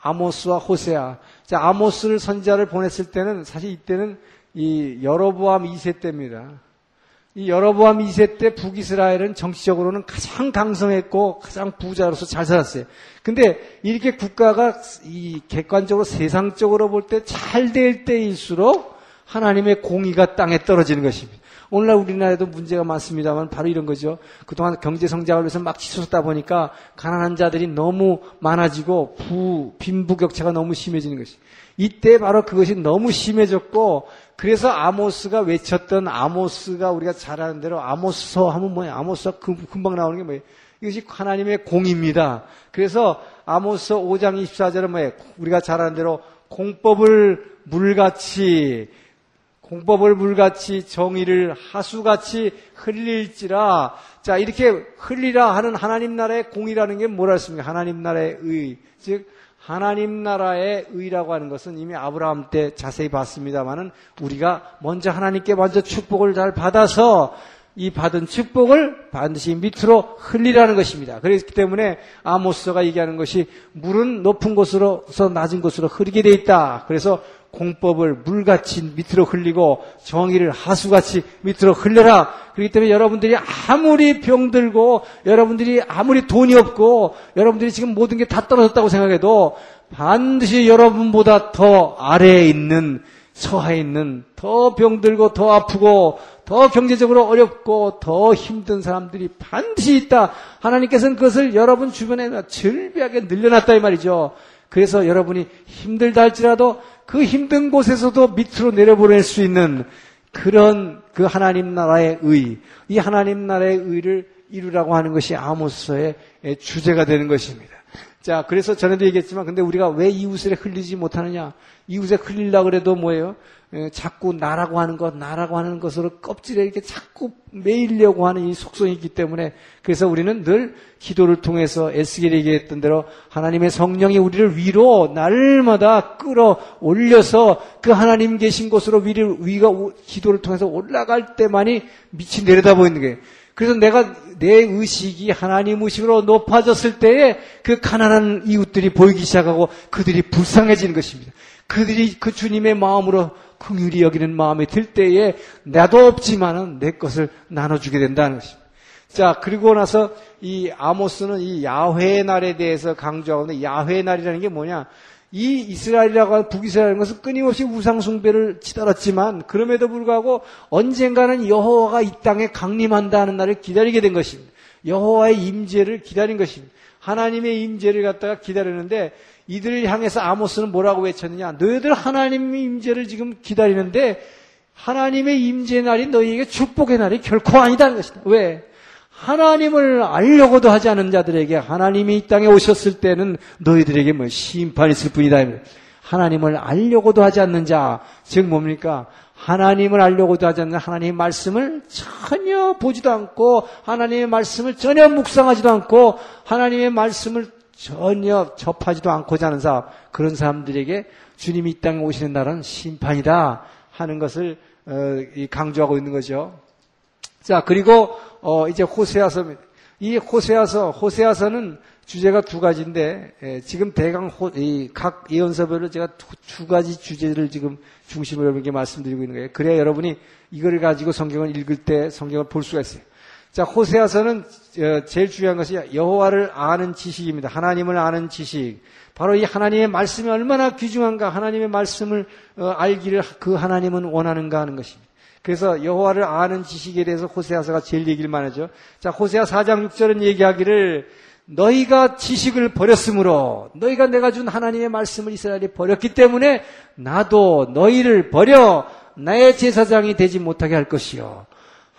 아모스와 호세아. 자, 아모스를 선지자를 보냈을 때는 사실 이때는 이 여로보암 2세 때입니다. 이 여로보암 2세 때 북이스라엘은 정치적으로는 가장 강성했고 가장 부자로서 잘 살았어요. 근데 이렇게 국가가 이 객관적으로 세상적으로 볼 때 잘 될 때일수록 하나님의 공의가 땅에 떨어지는 것입니다. 오늘날 우리나라에도 문제가 많습니다만 바로 이런 거죠. 그동안 경제 성장을 위해서 막 치솟다 보니까 가난한 자들이 너무 많아지고 부 빈부격차가 너무 심해지는 것이. 이때 바로 그것이 너무 심해졌고 그래서 아모스가 외쳤던 아모스가 우리가 잘 아는 대로 아모스서 하면 뭐예요? 아모스가 금방 나오는 게 뭐예요? 이것이 하나님의 공입니다. 그래서 아모스 5장 24절은 뭐예요? 우리가 잘 아는 대로 공법을 물같이 공법을 물같이 정의를 하수같이 흘릴지라 자 이렇게 흘리라 하는 하나님 나라의 공이라는 게 뭐라 했습니까? 하나님 나라의 의 즉 하나님 나라의 의라고 하는 것은 이미 아브라함 때 자세히 봤습니다만은 우리가 먼저 하나님께 먼저 축복을 잘 받아서 이 받은 축복을 반드시 밑으로 흘리라는 것입니다. 그렇기 때문에 아모스가 얘기하는 것이 물은 높은 곳으로서 낮은 곳으로 흐르게 돼 있다. 그래서 공법을 물같이 밑으로 흘리고 정의를 하수같이 밑으로 흘려라. 그렇기 때문에 여러분들이 아무리 병들고 여러분들이 아무리 돈이 없고 여러분들이 지금 모든 게 다 떨어졌다고 생각해도 반드시 여러분보다 더 아래에 있는 서하에 있는 더 병들고 더 아프고 더 경제적으로 어렵고 더 힘든 사람들이 반드시 있다. 하나님께서는 그것을 여러분 주변에 절비하게 늘려놨다 이 말이죠. 그래서 여러분이 힘들다 할지라도 그 힘든 곳에서도 밑으로 내려보낼 수 있는 그런 그 하나님 나라의 의, 이 하나님 나라의 의를 이루라고 하는 것이 아모스의 주제가 되는 것입니다. 자, 그래서 전에도 얘기했지만, 근데 우리가 왜 이웃을 흘리지 못하느냐? 이웃에 흘리려 그래도 뭐예요? 자꾸 나라고 하는 것, 나라고 하는 것으로 껍질에 이렇게 자꾸 매이려고 하는 이 속성이 있기 때문에 그래서 우리는 늘 기도를 통해서 에스겔이 얘기했던 대로 하나님의 성령이 우리를 위로 날마다 끌어 올려서 그 하나님 계신 곳으로 위를, 위가 기도를 통해서 올라갈 때만이 밑이 내려다 보이는 거예요. 그래서 내가 내 의식이 하나님 의식으로 높아졌을 때에 그 가난한 이웃들이 보이기 시작하고 그들이 불쌍해지는 것입니다. 그들이 그 주님의 마음으로 긍휼히 여기는 마음이 들 때에 나도 없지만은 내 것을 나눠주게 된다는 것입니다. 자, 그리고 나서 이 아모스는 이 야훼 날에 대해서 강조하는데 야훼 날이라는 게 뭐냐? 이 이스라엘이라고 하는 북이스라엘인 것은 끊임없이 우상 숭배를 치달았지만 그럼에도 불구하고 언젠가는 여호와가 이 땅에 강림한다는 날을 기다리게 된 것입니다. 여호와의 임재를 기다린 것입니다. 하나님의 임재를 갖다가 기다리는데 이들을 향해서 아모스는 뭐라고 외쳤느냐? 너희들 하나님의 임재를 지금 기다리는데 하나님의 임재 날이 너희에게 축복의 날이 결코 아니다는 것이다. 왜? 하나님을 알려고도 하지 않은 자들에게 하나님이 이 땅에 오셨을 때는 너희들에게 뭐 심판이 있을 뿐이다. 하나님을 알려고도 하지 않는 자, 즉 뭡니까? 하나님을 알려고도 하지 않는 하나님의 말씀을 전혀 보지도 않고 하나님의 말씀을 전혀 묵상하지도 않고 하나님의 말씀을 전혀 접하지도 않고자 하는 사람 그런 사람들에게 주님이 이 땅에 오시는 날은 심판이다 하는 것을 어, 강조하고 있는 거죠. 자 그리고 어, 이제 호세아서입니다. 이 호세아서 호세아서는 주제가 두 가지인데 예, 지금 대강 호, 각 예언서별로 제가 두, 두, 가지 주제를 지금 중심으로 여러분께 말씀드리고 있는 거예요. 그래야 여러분이 이거를 가지고 성경을 읽을 때 성경을 볼 수가 있어요. 자 호세아서는 어, 제일 중요한 것이 여호와를 아는 지식입니다. 하나님을 아는 지식. 바로 이 하나님의 말씀이 얼마나 귀중한가, 하나님의 말씀을 어, 알기를 그 하나님은 원하는가 하는 것입니다. 그래서 여호와를 아는 지식에 대해서 호세아서가 제일 얘기를 많이 하죠. 자, 호세아 4장 6절은 얘기하기를 너희가 지식을 버렸으므로 너희가 내가 준 하나님의 말씀을 이스라엘이 버렸기 때문에 나도 너희를 버려 나의 제사장이 되지 못하게 할 것이요.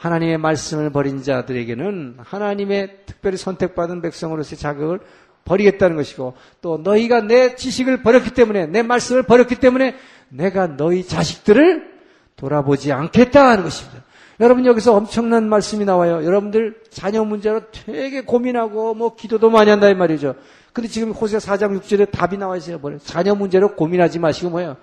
하나님의 말씀을 버린 자들에게는 하나님의 특별히 선택받은 백성으로서의 자격을 버리겠다는 것이고 또 너희가 내 지식을 버렸기 때문에 내 말씀을 버렸기 때문에 내가 너희 자식들을 돌아보지 않겠다 하는 것입니다. 여러분 여기서 엄청난 말씀이 나와요. 여러분들 자녀 문제로 되게 고민하고 뭐 기도도 많이 한다 이 말이죠. 근데 지금 호세 4장 6절에 답이 나와 있어요. 뭐래? 자녀 문제로 고민하지 마시고 뭐예요?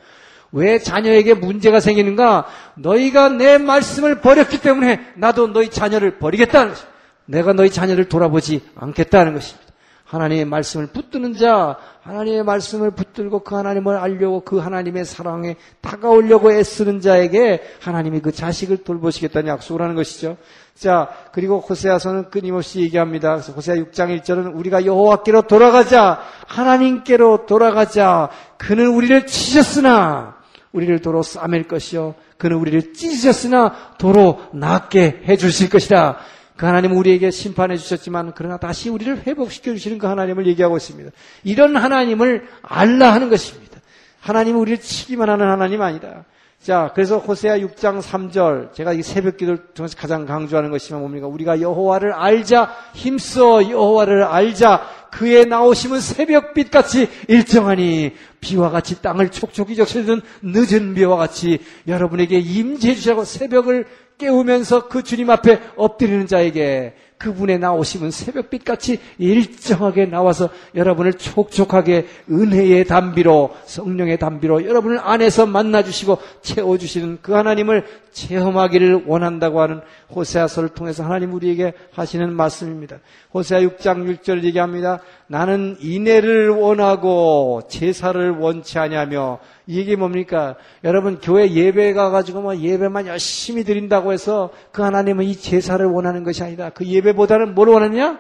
왜 자녀에게 문제가 생기는가? 너희가 내 말씀을 버렸기 때문에 나도 너희 자녀를 버리겠다는 것입니다. 내가 너희 자녀를 돌아보지 않겠다는 것입니다. 하나님의 말씀을 붙드는 자, 하나님의 말씀을 붙들고 그 하나님을 알려고 그 하나님의 사랑에 다가오려고 애쓰는 자에게 하나님이 그 자식을 돌보시겠다는 약속을 하는 것이죠. 자, 그리고 호세아서는 끊임없이 얘기합니다. 그래서 호세아 6장 1절은 우리가 여호와께로 돌아가자. 하나님께로 돌아가자. 그는 우리를 치셨으나 우리를 도로 싸맬 것이요. 그는 우리를 찢으셨으나 도로 낫게 해 주실 것이다. 그 하나님은 우리에게 심판해 주셨지만 그러나 다시 우리를 회복시켜 주시는 그 하나님을 얘기하고 있습니다. 이런 하나님을 알라 하는 것입니다. 하나님은 우리를 치기만 하는 하나님 아니다. 자, 그래서 호세아 6장 3절 제가 이 새벽 기도를 통해서 가장 강조하는 것이 뭡니까? 우리가 여호와를 알자 힘써 여호와를 알자 그의 나오심은 새벽빛 같이 일정하니 비와 같이 땅을 촉촉이 적시는 늦은 비와 같이 여러분에게 임재해 주시라고 새벽을 깨우면서 그 주님 앞에 엎드리는 자에게 그분의 나오심은 새벽빛같이 일정하게 나와서 여러분을 촉촉하게 은혜의 담비로 성령의 담비로 여러분을 안에서 만나주시고 채워주시는 그 하나님을 체험하기를 원한다고 하는 호세아서를 통해서 하나님 우리에게 하시는 말씀입니다. 호세아 6장 6절 얘기합니다. 나는 인애를 원하고 제사를 원치 아니하며 이게 뭡니까? 여러분 교회 예배 가가지고 뭐 예배만 열심히 드린다고 해서 그 하나님은 이 제사를 원하는 것이 아니다. 그 예배 보다는 뭘 원하느냐?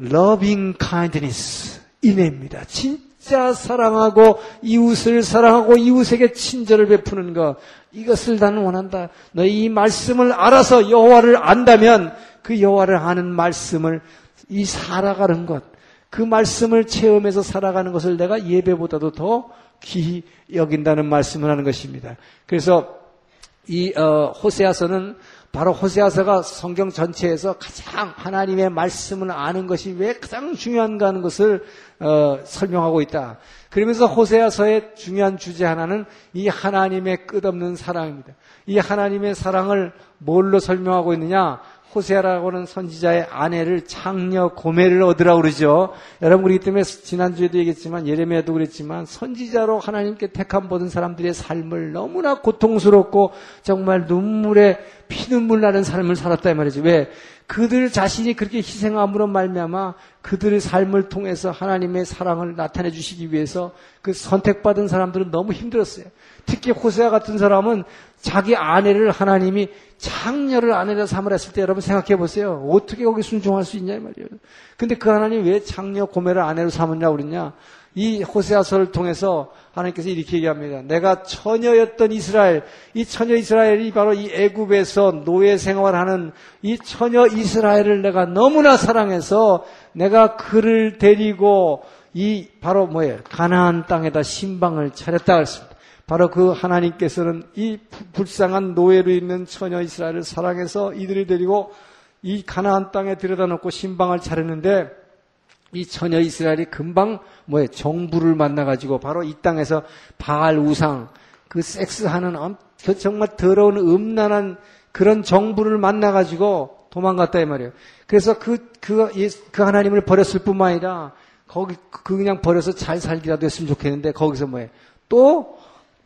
loving kindness 인애입니다. 진짜 사랑하고 이웃을 사랑하고 이웃에게 친절을 베푸는 것 이것을 나는 원한다. 너희 이 말씀을 알아서 여호와를 안다면 그 여호와를 아는 말씀을 이 살아가는 것, 그 말씀을 체험해서 살아가는 것을 내가 예배보다도 더 귀히 여긴다는 말씀을 하는 것입니다. 그래서 이 어, 호세아서는 바로 호세아서가 성경 전체에서 가장 하나님의 말씀을 아는 것이 왜 가장 중요한가 하는 것을 어, 설명하고 있다. 그러면서 호세아서의 중요한 주제 하나는 이 하나님의 끝없는 사랑입니다. 이 하나님의 사랑을 뭘로 설명하고 있느냐? 호세아라고는 선지자의 아내를 창녀 고매를 얻으라 그러죠. 여러분 그렇기 때문에 지난주에도 얘기했지만 예레미야도 그랬지만 선지자로 하나님께 택함 받은 사람들의 삶을 너무나 고통스럽고 정말 눈물에 피눈물 나는 삶을 살았다 이 말이죠. 왜? 그들 자신이 그렇게 희생함으로 말미암아 그들의 삶을 통해서 하나님의 사랑을 나타내 주시기 위해서 그 선택받은 사람들은 너무 힘들었어요. 특히 호세아 같은 사람은 자기 아내를 하나님이 창녀를 아내라 삼으라 했을 때 여러분 생각해 보세요. 어떻게 거기 순종할 수 있냐 이 말이에요. 근데 그 하나님 왜 창녀 고매를 아내로 삼았냐 그랬냐? 이 호세아서를 통해서 하나님께서 이렇게 얘기합니다. 내가 처녀였던 이스라엘, 이 처녀 이스라엘이 바로 이 애굽에서 노예 생활하는 이 처녀 이스라엘을 내가 너무나 사랑해서 내가 그를 데리고 이 바로 뭐예요? 가나안 땅에다 신방을 차렸다 했습니다. 바로 그 하나님께서는 이 불쌍한 노예로 있는 처녀 이스라엘을 사랑해서 이들을 데리고 이 가나안 땅에 들여다 놓고 신방을 차렸는데 이 처녀 이스라엘이 금방 뭐에 정부를 만나가지고 바로 이 땅에서 바알 우상 그 섹스하는 그 정말 더러운 음란한 그런 정부를 만나가지고 도망갔다 이 말이에요. 그래서 그, 그, 그 하나님을 버렸을 뿐만 아니라 거기 그 그냥 버려서 잘 살기라도 했으면 좋겠는데 거기서 뭐해 또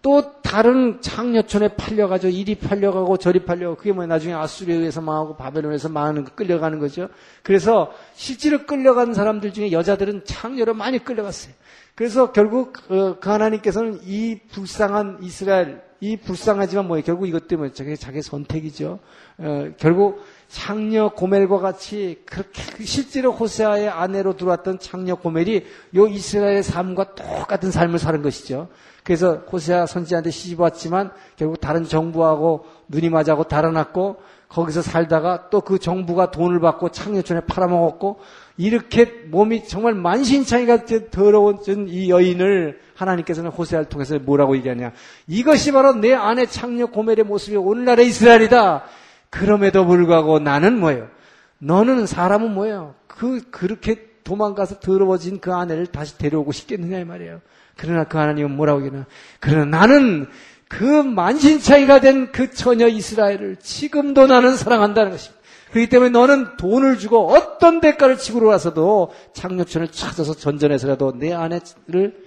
또 다른 창녀촌에 팔려가지고 이리 팔려가고 저리 팔려가고 그게 뭐야 나중에 아수리에 의해서 망하고 바벨론에서 망하는 끌려가는 거죠. 그래서 실제로 끌려간 사람들 중에 여자들은 창녀로 많이 끌려갔어요. 그래서 결국 어, 그 하나님께서는 이 불쌍한 이스라엘 이 불쌍하지만 뭐예요 결국 이것 때문에 자기 자기 선택이죠. 어, 결국 창녀 고멜과 같이 그렇게 실제로 호세아의 아내로 들어왔던 창녀 고멜이 요 이스라엘의 삶과 똑같은 삶을 사는 것이죠. 그래서 호세아 선지자한테 시집 왔지만 결국 다른 정부하고 눈이 맞아고 달아났고 거기서 살다가 또 그 정부가 돈을 받고 창녀촌에 팔아먹었고 이렇게 몸이 정말 만신창이가 더러워진 이 여인을 하나님께서는 호세아를 통해서 뭐라고 얘기하냐. 이것이 바로 내 아내 창녀 고멜의 모습이 오늘날의 이스라엘이다. 그럼에도 불구하고 나는 뭐예요? 너는 사람은 뭐예요? 그, 그렇게 도망가서 더러워진 그 아내를 다시 데려오고 싶겠느냐, 이 말이에요. 그러나 그 하나님은 뭐라고 얘기하나? 그러나 나는 그 만신차이가 된 그 처녀 이스라엘을 지금도 나는 사랑한다는 것입니다. 그렇기 때문에 너는 돈을 주고 어떤 대가를 치고 와서도 장녀촌을 찾아서 전전해서라도 내 아내를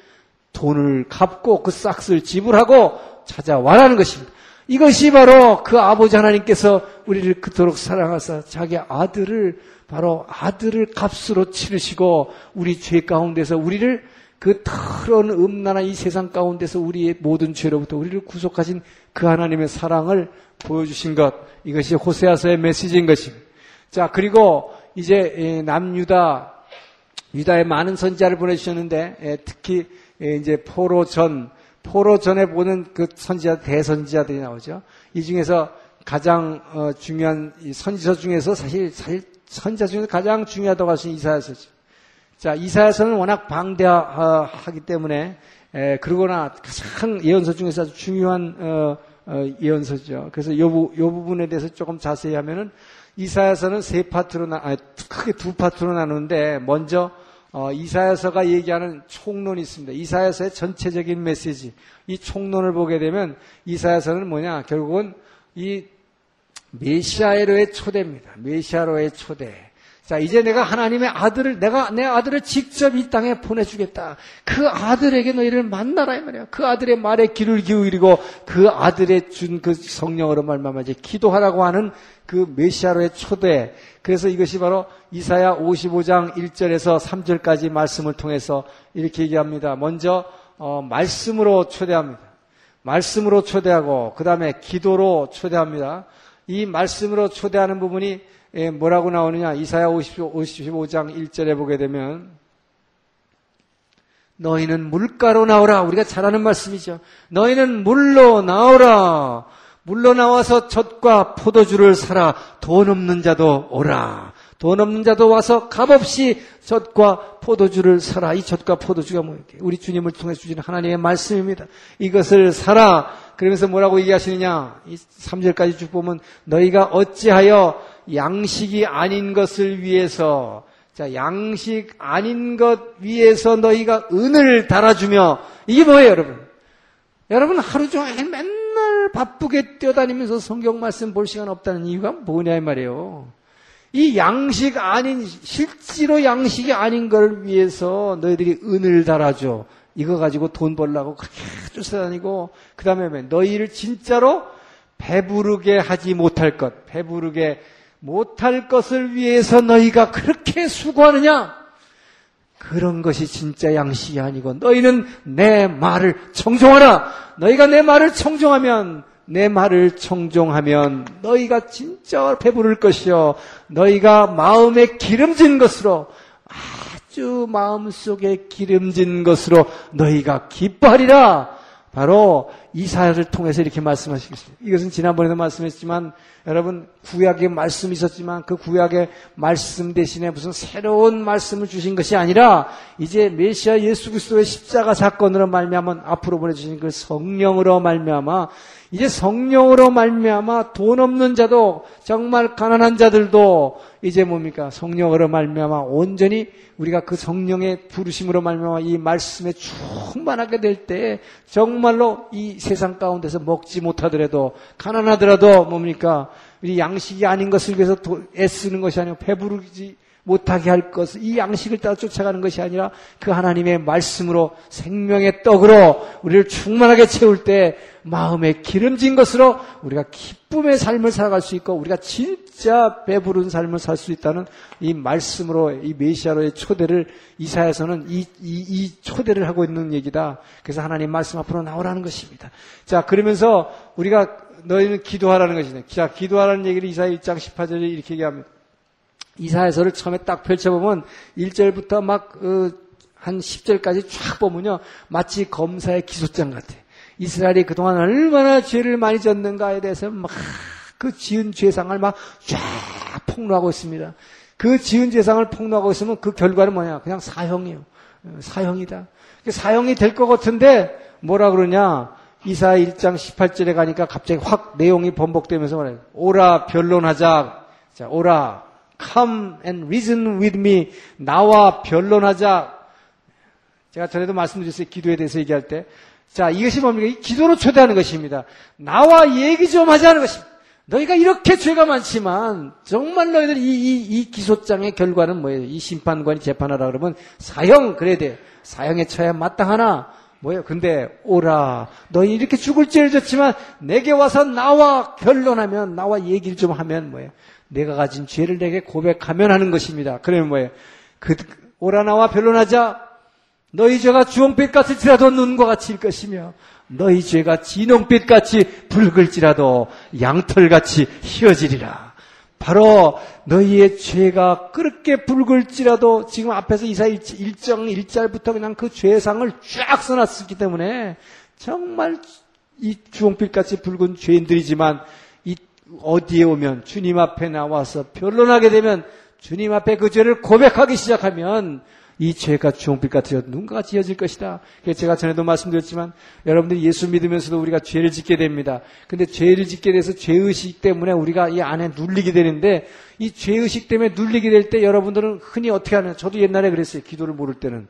돈을 갚고 그 싹스를 지불하고 찾아와라는 것입니다. 이것이 바로 그 아버지 하나님께서 우리를 그토록 사랑하사 자기 아들을 바로 아들을 값으로 치르시고 우리 죄 가운데서 우리를 그 더러운 음란한 이 세상 가운데서 우리의 모든 죄로부터 우리를 구속하신 그 하나님의 사랑을 보여주신 것 이것이 호세아서의 메시지인 것입니다. 자 그리고 이제 남유다 유다에 많은 선지자를 보내주셨는데 특히 이제 포로 전 포로 전에 보는 그 선지자 대선지자들이 나오죠. 이 중에서 가장 어, 중요한 선지서 중에서 사실, 사실 선지자 중에서 가장 중요하다고 하신 이사야서죠. 자, 이사야서는 워낙 방대하기 때문에 에, 그러거나 가장 예언서 중에서 아주 중요한 어, 어, 예언서죠. 그래서 이, 요 부분에 대해서 조금 자세히 하면은 이사야서는 세 파트로 나, 아니, 크게 두 파트로 나누는데 먼저 어, 이사야서가 얘기하는 총론이 있습니다. 이사야서의 전체적인 메시지. 이 총론을 보게 되면 이사야서는 뭐냐? 결국은 이 메시아로의 초대입니다. 메시아로의 초대. 자, 이제 내가 하나님의 아들을, 내가 내 아들을 직접 이 땅에 보내주겠다. 그 아들에게 너희를 만나라, 이 말이야. 그 아들의 말에 귀를 기울이고 그 아들의 준 그 성령으로 이제 기도하라고 하는 그 메시아로의 초대. 그래서 이것이 바로 이사야 55장 1절에서 3절까지 말씀을 통해서 이렇게 얘기합니다. 먼저, 어, 말씀으로 초대합니다. 말씀으로 초대하고, 그 다음에 기도로 초대합니다. 이 말씀으로 초대하는 부분이 예, 뭐라고 나오느냐? 이사야 55장 1절에 보게 되면 너희는 물가로 나오라. 우리가 잘 아는 말씀이죠. 너희는 물로 나오라. 물로 나와서 젖과 포도주를 사라. 돈 없는 자도 오라. 돈 없는 자도 와서 값없이 젖과 포도주를 사라. 이 젖과 포도주가 뭐예요? 우리 주님을 통해 주시는 하나님의 말씀입니다. 이것을 사라. 그러면서 뭐라고 얘기하시느냐? 이 3절까지 쭉 보면 너희가 어찌하여 양식이 아닌 것을 위해서 자, 양식 아닌 것 위해서 너희가 은을 달아주며 이게 뭐예요, 여러분? 여러분 하루 종일 맨날 바쁘게 뛰어다니면서 성경 말씀 볼 시간 없다는 이유가 뭐냐 이 말이에요. 이 양식 아닌 실제로 양식이 아닌 걸 위해서 너희들이 은을 달아줘. 이거 가지고 돈 벌라고 그렇게 쫓아다니고 그다음에 너희를 진짜로 배부르게 하지 못할 것, 배부르게 못할 것을 위해서 너희가 그렇게 수고하느냐? 그런 것이 진짜 양식이 아니고 너희는 내 말을 청종하라. 너희가 내 말을 청종하면 내 말을 청종하면 너희가 진짜 배부를 것이요. 너희가 마음에 기름진 것으로 아주 마음속에 기름진 것으로 너희가 기뻐하리라. 바로 이사야를 통해서 이렇게 말씀하시겠습니다. 이것은 지난번에도 말씀했지만 여러분 구약의 말씀이 있었지만 그 구약의 말씀 대신에 무슨 새로운 말씀을 주신 것이 아니라 이제 메시아 예수 그리스도의 십자가 사건으로 말미암아 앞으로 보내주신 그 성령으로 말미암아 이제 성령으로 말미암아 돈 없는 자도 정말 가난한 자들도 이제 뭡니까 성령으로 말미암아 온전히 우리가 그 성령의 부르심으로 말미암아 이 말씀에 충만하게 될 때 정말로 이 세상 가운데서 먹지 못하더라도 가난하더라도 뭡니까? 우리 양식이 아닌 것을 위해서 애쓰는 것이 아니고 배부르지 못하게 할 것을 이 양식을 따라 쫓아가는 것이 아니라 그 하나님의 말씀으로 생명의 떡으로 우리를 충만하게 채울 때 마음에 기름진 것으로 우리가 기쁨의 삶을 살아갈 수 있고 우리가 진짜 배부른 삶을 살 수 있다는 이 말씀으로 이 메시아로의 초대를 이사에서는 이, 이, 이 초대를 하고 있는 얘기다. 그래서 하나님 말씀 앞으로 나오라는 것입니다. 자 그러면서 우리가 너희는 기도하라는 것이네. 자 기도하라는 얘기를 이사야 1장 18절에 이렇게 얘기합니다. 이사야서를 처음에 딱 펼쳐보면 1절부터 막, 어, 한 10절까지 쫙 보면요. 마치 검사의 기소장 같아. 이스라엘이 그동안 얼마나 죄를 많이 졌는가에 대해서 막 그 지은 죄상을 막 쫙 폭로하고 있습니다. 그 지은 죄상을 폭로하고 있으면 그 결과는 뭐냐? 그냥 사형이에요. 어, 사형이다. 사형이 될 것 같은데 뭐라 그러냐? 이사 1장 18절에 가니까 갑자기 확 내용이 번복되면서 말해요. 오라 변론하자. 자, 오라 Come and reason with me. 나와 변론하자. 제가 전에도 말씀드렸어요. 기도에 대해서 얘기할 때. 자, 이것이 뭡니까? 기도로 초대하는 것입니다. 나와 얘기 좀 하자는 것입니다. 너희가 이렇게 죄가 많지만 정말 너희들 이, 이, 이 기소장의 결과는 뭐예요? 이 심판관이 재판하라 그러면 사형 그래야 돼. 사형에 처해 마땅하나 뭐예요? 근데 오라 너희 이렇게 죽을 죄를 졌지만 내게 와서 나와 변론하면 나와 얘기를 좀 하면 뭐예요? 내가 가진 죄를 내게 고백하면 하는 것입니다. 그러면 뭐예요? 그, 오라 나와 변론하자. 너희 죄가 주홍빛 같을지라도 눈과 같이일 것이며 너희 죄가 진홍빛 같이 붉을지라도 양털같이 휘어지리라. 바로 너희의 죄가 그렇게 붉을지라도 지금 앞에서 이사 일정 일절부터 그냥 그 죄상을 쫙 써놨기 때문에 정말 이 주홍빛같이 붉은 죄인들이지만 어디에 오면 주님 앞에 나와서 변론하게 되면 주님 앞에 그 죄를 고백하기 시작하면 이 죄가 주홍빛 눈과 같이 이어질 것이다. 제가 전에도 말씀드렸지만 여러분들이 예수 믿으면서도 우리가 죄를 짓게 됩니다. 근데 죄를 짓게 돼서 죄의식 때문에 우리가 이 안에 눌리게 되는데 이 죄의식 때문에 눌리게 될 때 여러분들은 흔히 어떻게 하냐. 저도 옛날에 그랬어요. 기도를 모를 때는.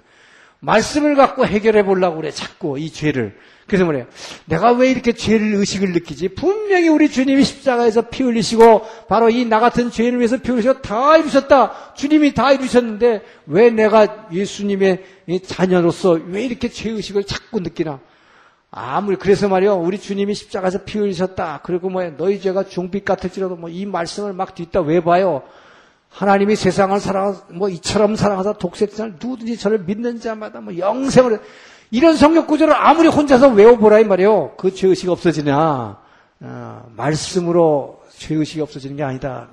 말씀을 갖고 해결해 보려고 그래. 자꾸 이 죄를. 그래서 뭐래요? 내가 왜 이렇게 죄를 의식을 느끼지? 분명히 우리 주님이 십자가에서 피 흘리시고 바로 이 나 같은 죄인을 위해서 피 흘리시고 다 이루셨다. 주님이 다 이루셨는데 왜 내가 예수님의 자녀로서 왜 이렇게 죄 의식을 자꾸 느끼나? 아무리 그래서 말이요. 우리 주님이 십자가에서 피 흘리셨다. 그리고 뭐 너희 죄가 중빛 같을지라도 뭐 이 말씀을 막 뒤따 왜 봐요? 하나님이 세상을 사랑 뭐 이처럼 사랑하사 독세상을 누구든지 저를 믿는 자마다 뭐 영생을 이런 성격 구조를 아무리 혼자서 외워보라 이 말이에요. 그 죄의식이 없어지냐? 어, 말씀으로 죄의식이 없어지는 게 아니다.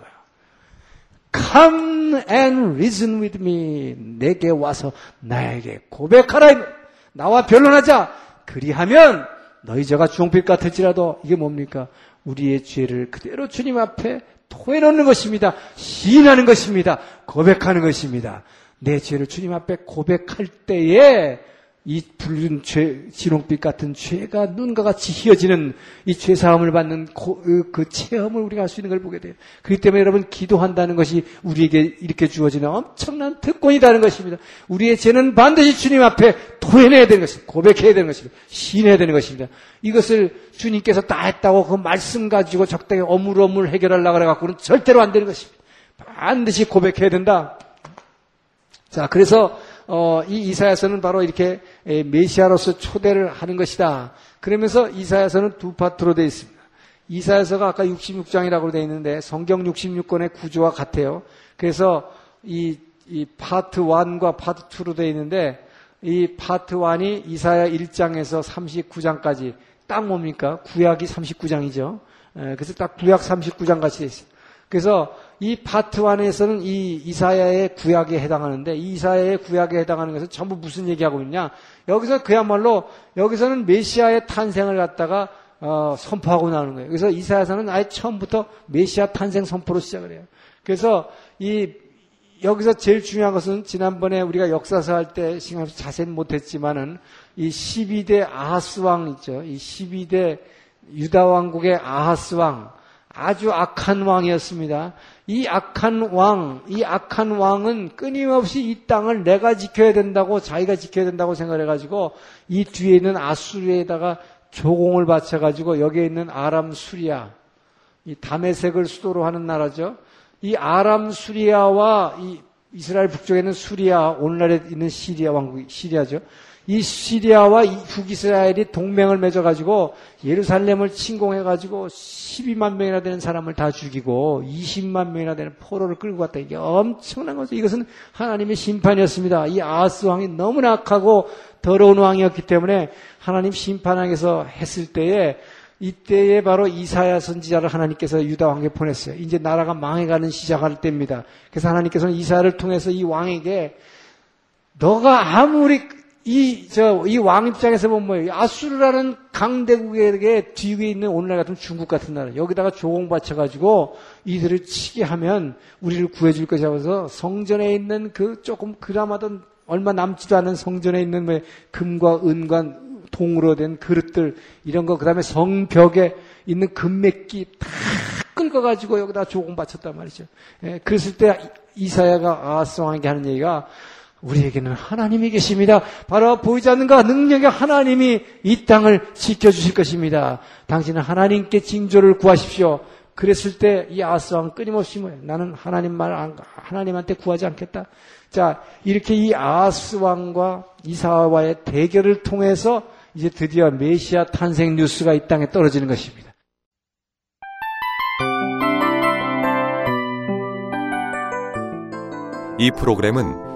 Come and reason with me. 내게 와서 나에게 고백하라. 나와 변론하자. 그리하면 너희 저가 주홍빛 같을지라도 이게 뭡니까? 우리의 죄를 그대로 주님 앞에 토해놓는 것입니다. 시인하는 것입니다. 고백하는 것입니다. 내 죄를 주님 앞에 고백할 때에 이 붉은 죄, 지롱빛 같은 죄가 눈과 같이 휘어지는 이 죄사함을 받는 그, 그 체험을 우리가 할 수 있는 걸 보게 돼요. 그렇기 때문에 여러분 기도한다는 것이 우리에게 이렇게 주어지는 엄청난 특권이라는 것입니다. 우리의 죄는 반드시 주님 앞에 토해내야 되는 것입니다. 고백해야 되는 것입니다. 시인해야 되는 것입니다. 이것을 주님께서 다 했다고 그 말씀 가지고 적당히 어물어물 해결하려고 해갖고는 절대로 안 되는 것입니다. 반드시 고백해야 된다. 자, 그래서 어, 이 이사야서는 바로 이렇게 메시아로서 초대를 하는 것이다. 그러면서 이사야서는 두 파트로 되어 있습니다. 이사야서가 아까 66장이라고 되어 있는데 성경 66권의 구조와 같아요. 그래서 이, 이 파트 1과 파트 2로 되어 있는데 이 파트 1이 이사야 1장에서 39장까지 딱 뭡니까? 구약이 39장이죠. 그래서 딱 구약 39장 같이 되어 있어요. 그래서 이 파트 1에서는 이 이사야의 구약에 해당하는데 이 이사야의 구약에 해당하는 것은 전부 무슨 얘기하고 있냐? 여기서 그야말로 여기서는 메시아의 탄생을 갖다가 어, 선포하고 나오는 거예요. 그래서 이사야서는 아예 처음부터 메시아 탄생 선포로 시작을 해요. 그래서 이 여기서 제일 중요한 것은 지난번에 우리가 역사서 할때 신경 자세히 못했지만은 이 12대 아하스 왕 있죠. 이 12대 유다 왕국의 아하스 왕 아주 악한 왕이었습니다. 이 악한 왕, 이 악한 왕은 끊임없이 이 땅을 내가 지켜야 된다고 자기가 지켜야 된다고 생각해 가지고 이 뒤에 있는 아수르에다가 조공을 바쳐 가지고 여기에 있는 아람 수리아, 이 다메색을 수도로 하는 나라죠. 이 아람 수리아와 이 이스라엘 북쪽에 있는 수리아, 오늘날에 있는 시리아 왕국, 시리아죠. 이 시리아와 북이스라엘이 동맹을 맺어가지고 예루살렘을 침공해가지고 12만 명이나 되는 사람을 다 죽이고 20만 명이나 되는 포로를 끌고 갔다. 이게 엄청난 거죠. 이것은 하나님의 심판이었습니다. 이 아하스 왕이 너무나 악하고 더러운 왕이었기 때문에 하나님 심판왕에서 했을 때에 이때에 바로 이사야 선지자를 하나님께서 유다 왕에게 보냈어요. 이제 나라가 망해가는 시작할 때입니다. 그래서 하나님께서는 이사야를 통해서 이 왕에게 너가 아무리 이, 저, 이 왕 입장에서 보면 뭐예요? 아수르라는 강대국에게 뒤에 있는 오늘날 같은 중국 같은 나라. 여기다가 조공 바쳐가지고 이들을 치게 하면 우리를 구해줄 것이라고 해서 성전에 있는 그 조금 그나마도 얼마 남지도 않은 성전에 있는 뭐 금과 은과 동으로 된 그릇들 이런 거 그 다음에 성벽에 있는 금맥기 다 긁어가지고 여기다 조공 바쳤단 말이죠. 예, 그랬을 때 이사야가 왕에게 하는 얘기가 우리에게는 하나님이 계십니다. 바로 보이지 않는 가 능력의 하나님이 이 땅을 지켜주실 것입니다. 당신은 하나님께 징조를 구하십시오. 그랬을 때 이 아스왕 끊임없이 뭐예요? 나는 하나님 말 하나님한테 구하지 않겠다. 자 이렇게 이 아스 왕과 이사와의 대결을 통해서 이제 드디어 메시아 탄생 뉴스가 이 땅에 떨어지는 것입니다. 이 프로그램은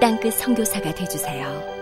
땅끝 성교사가 되주세요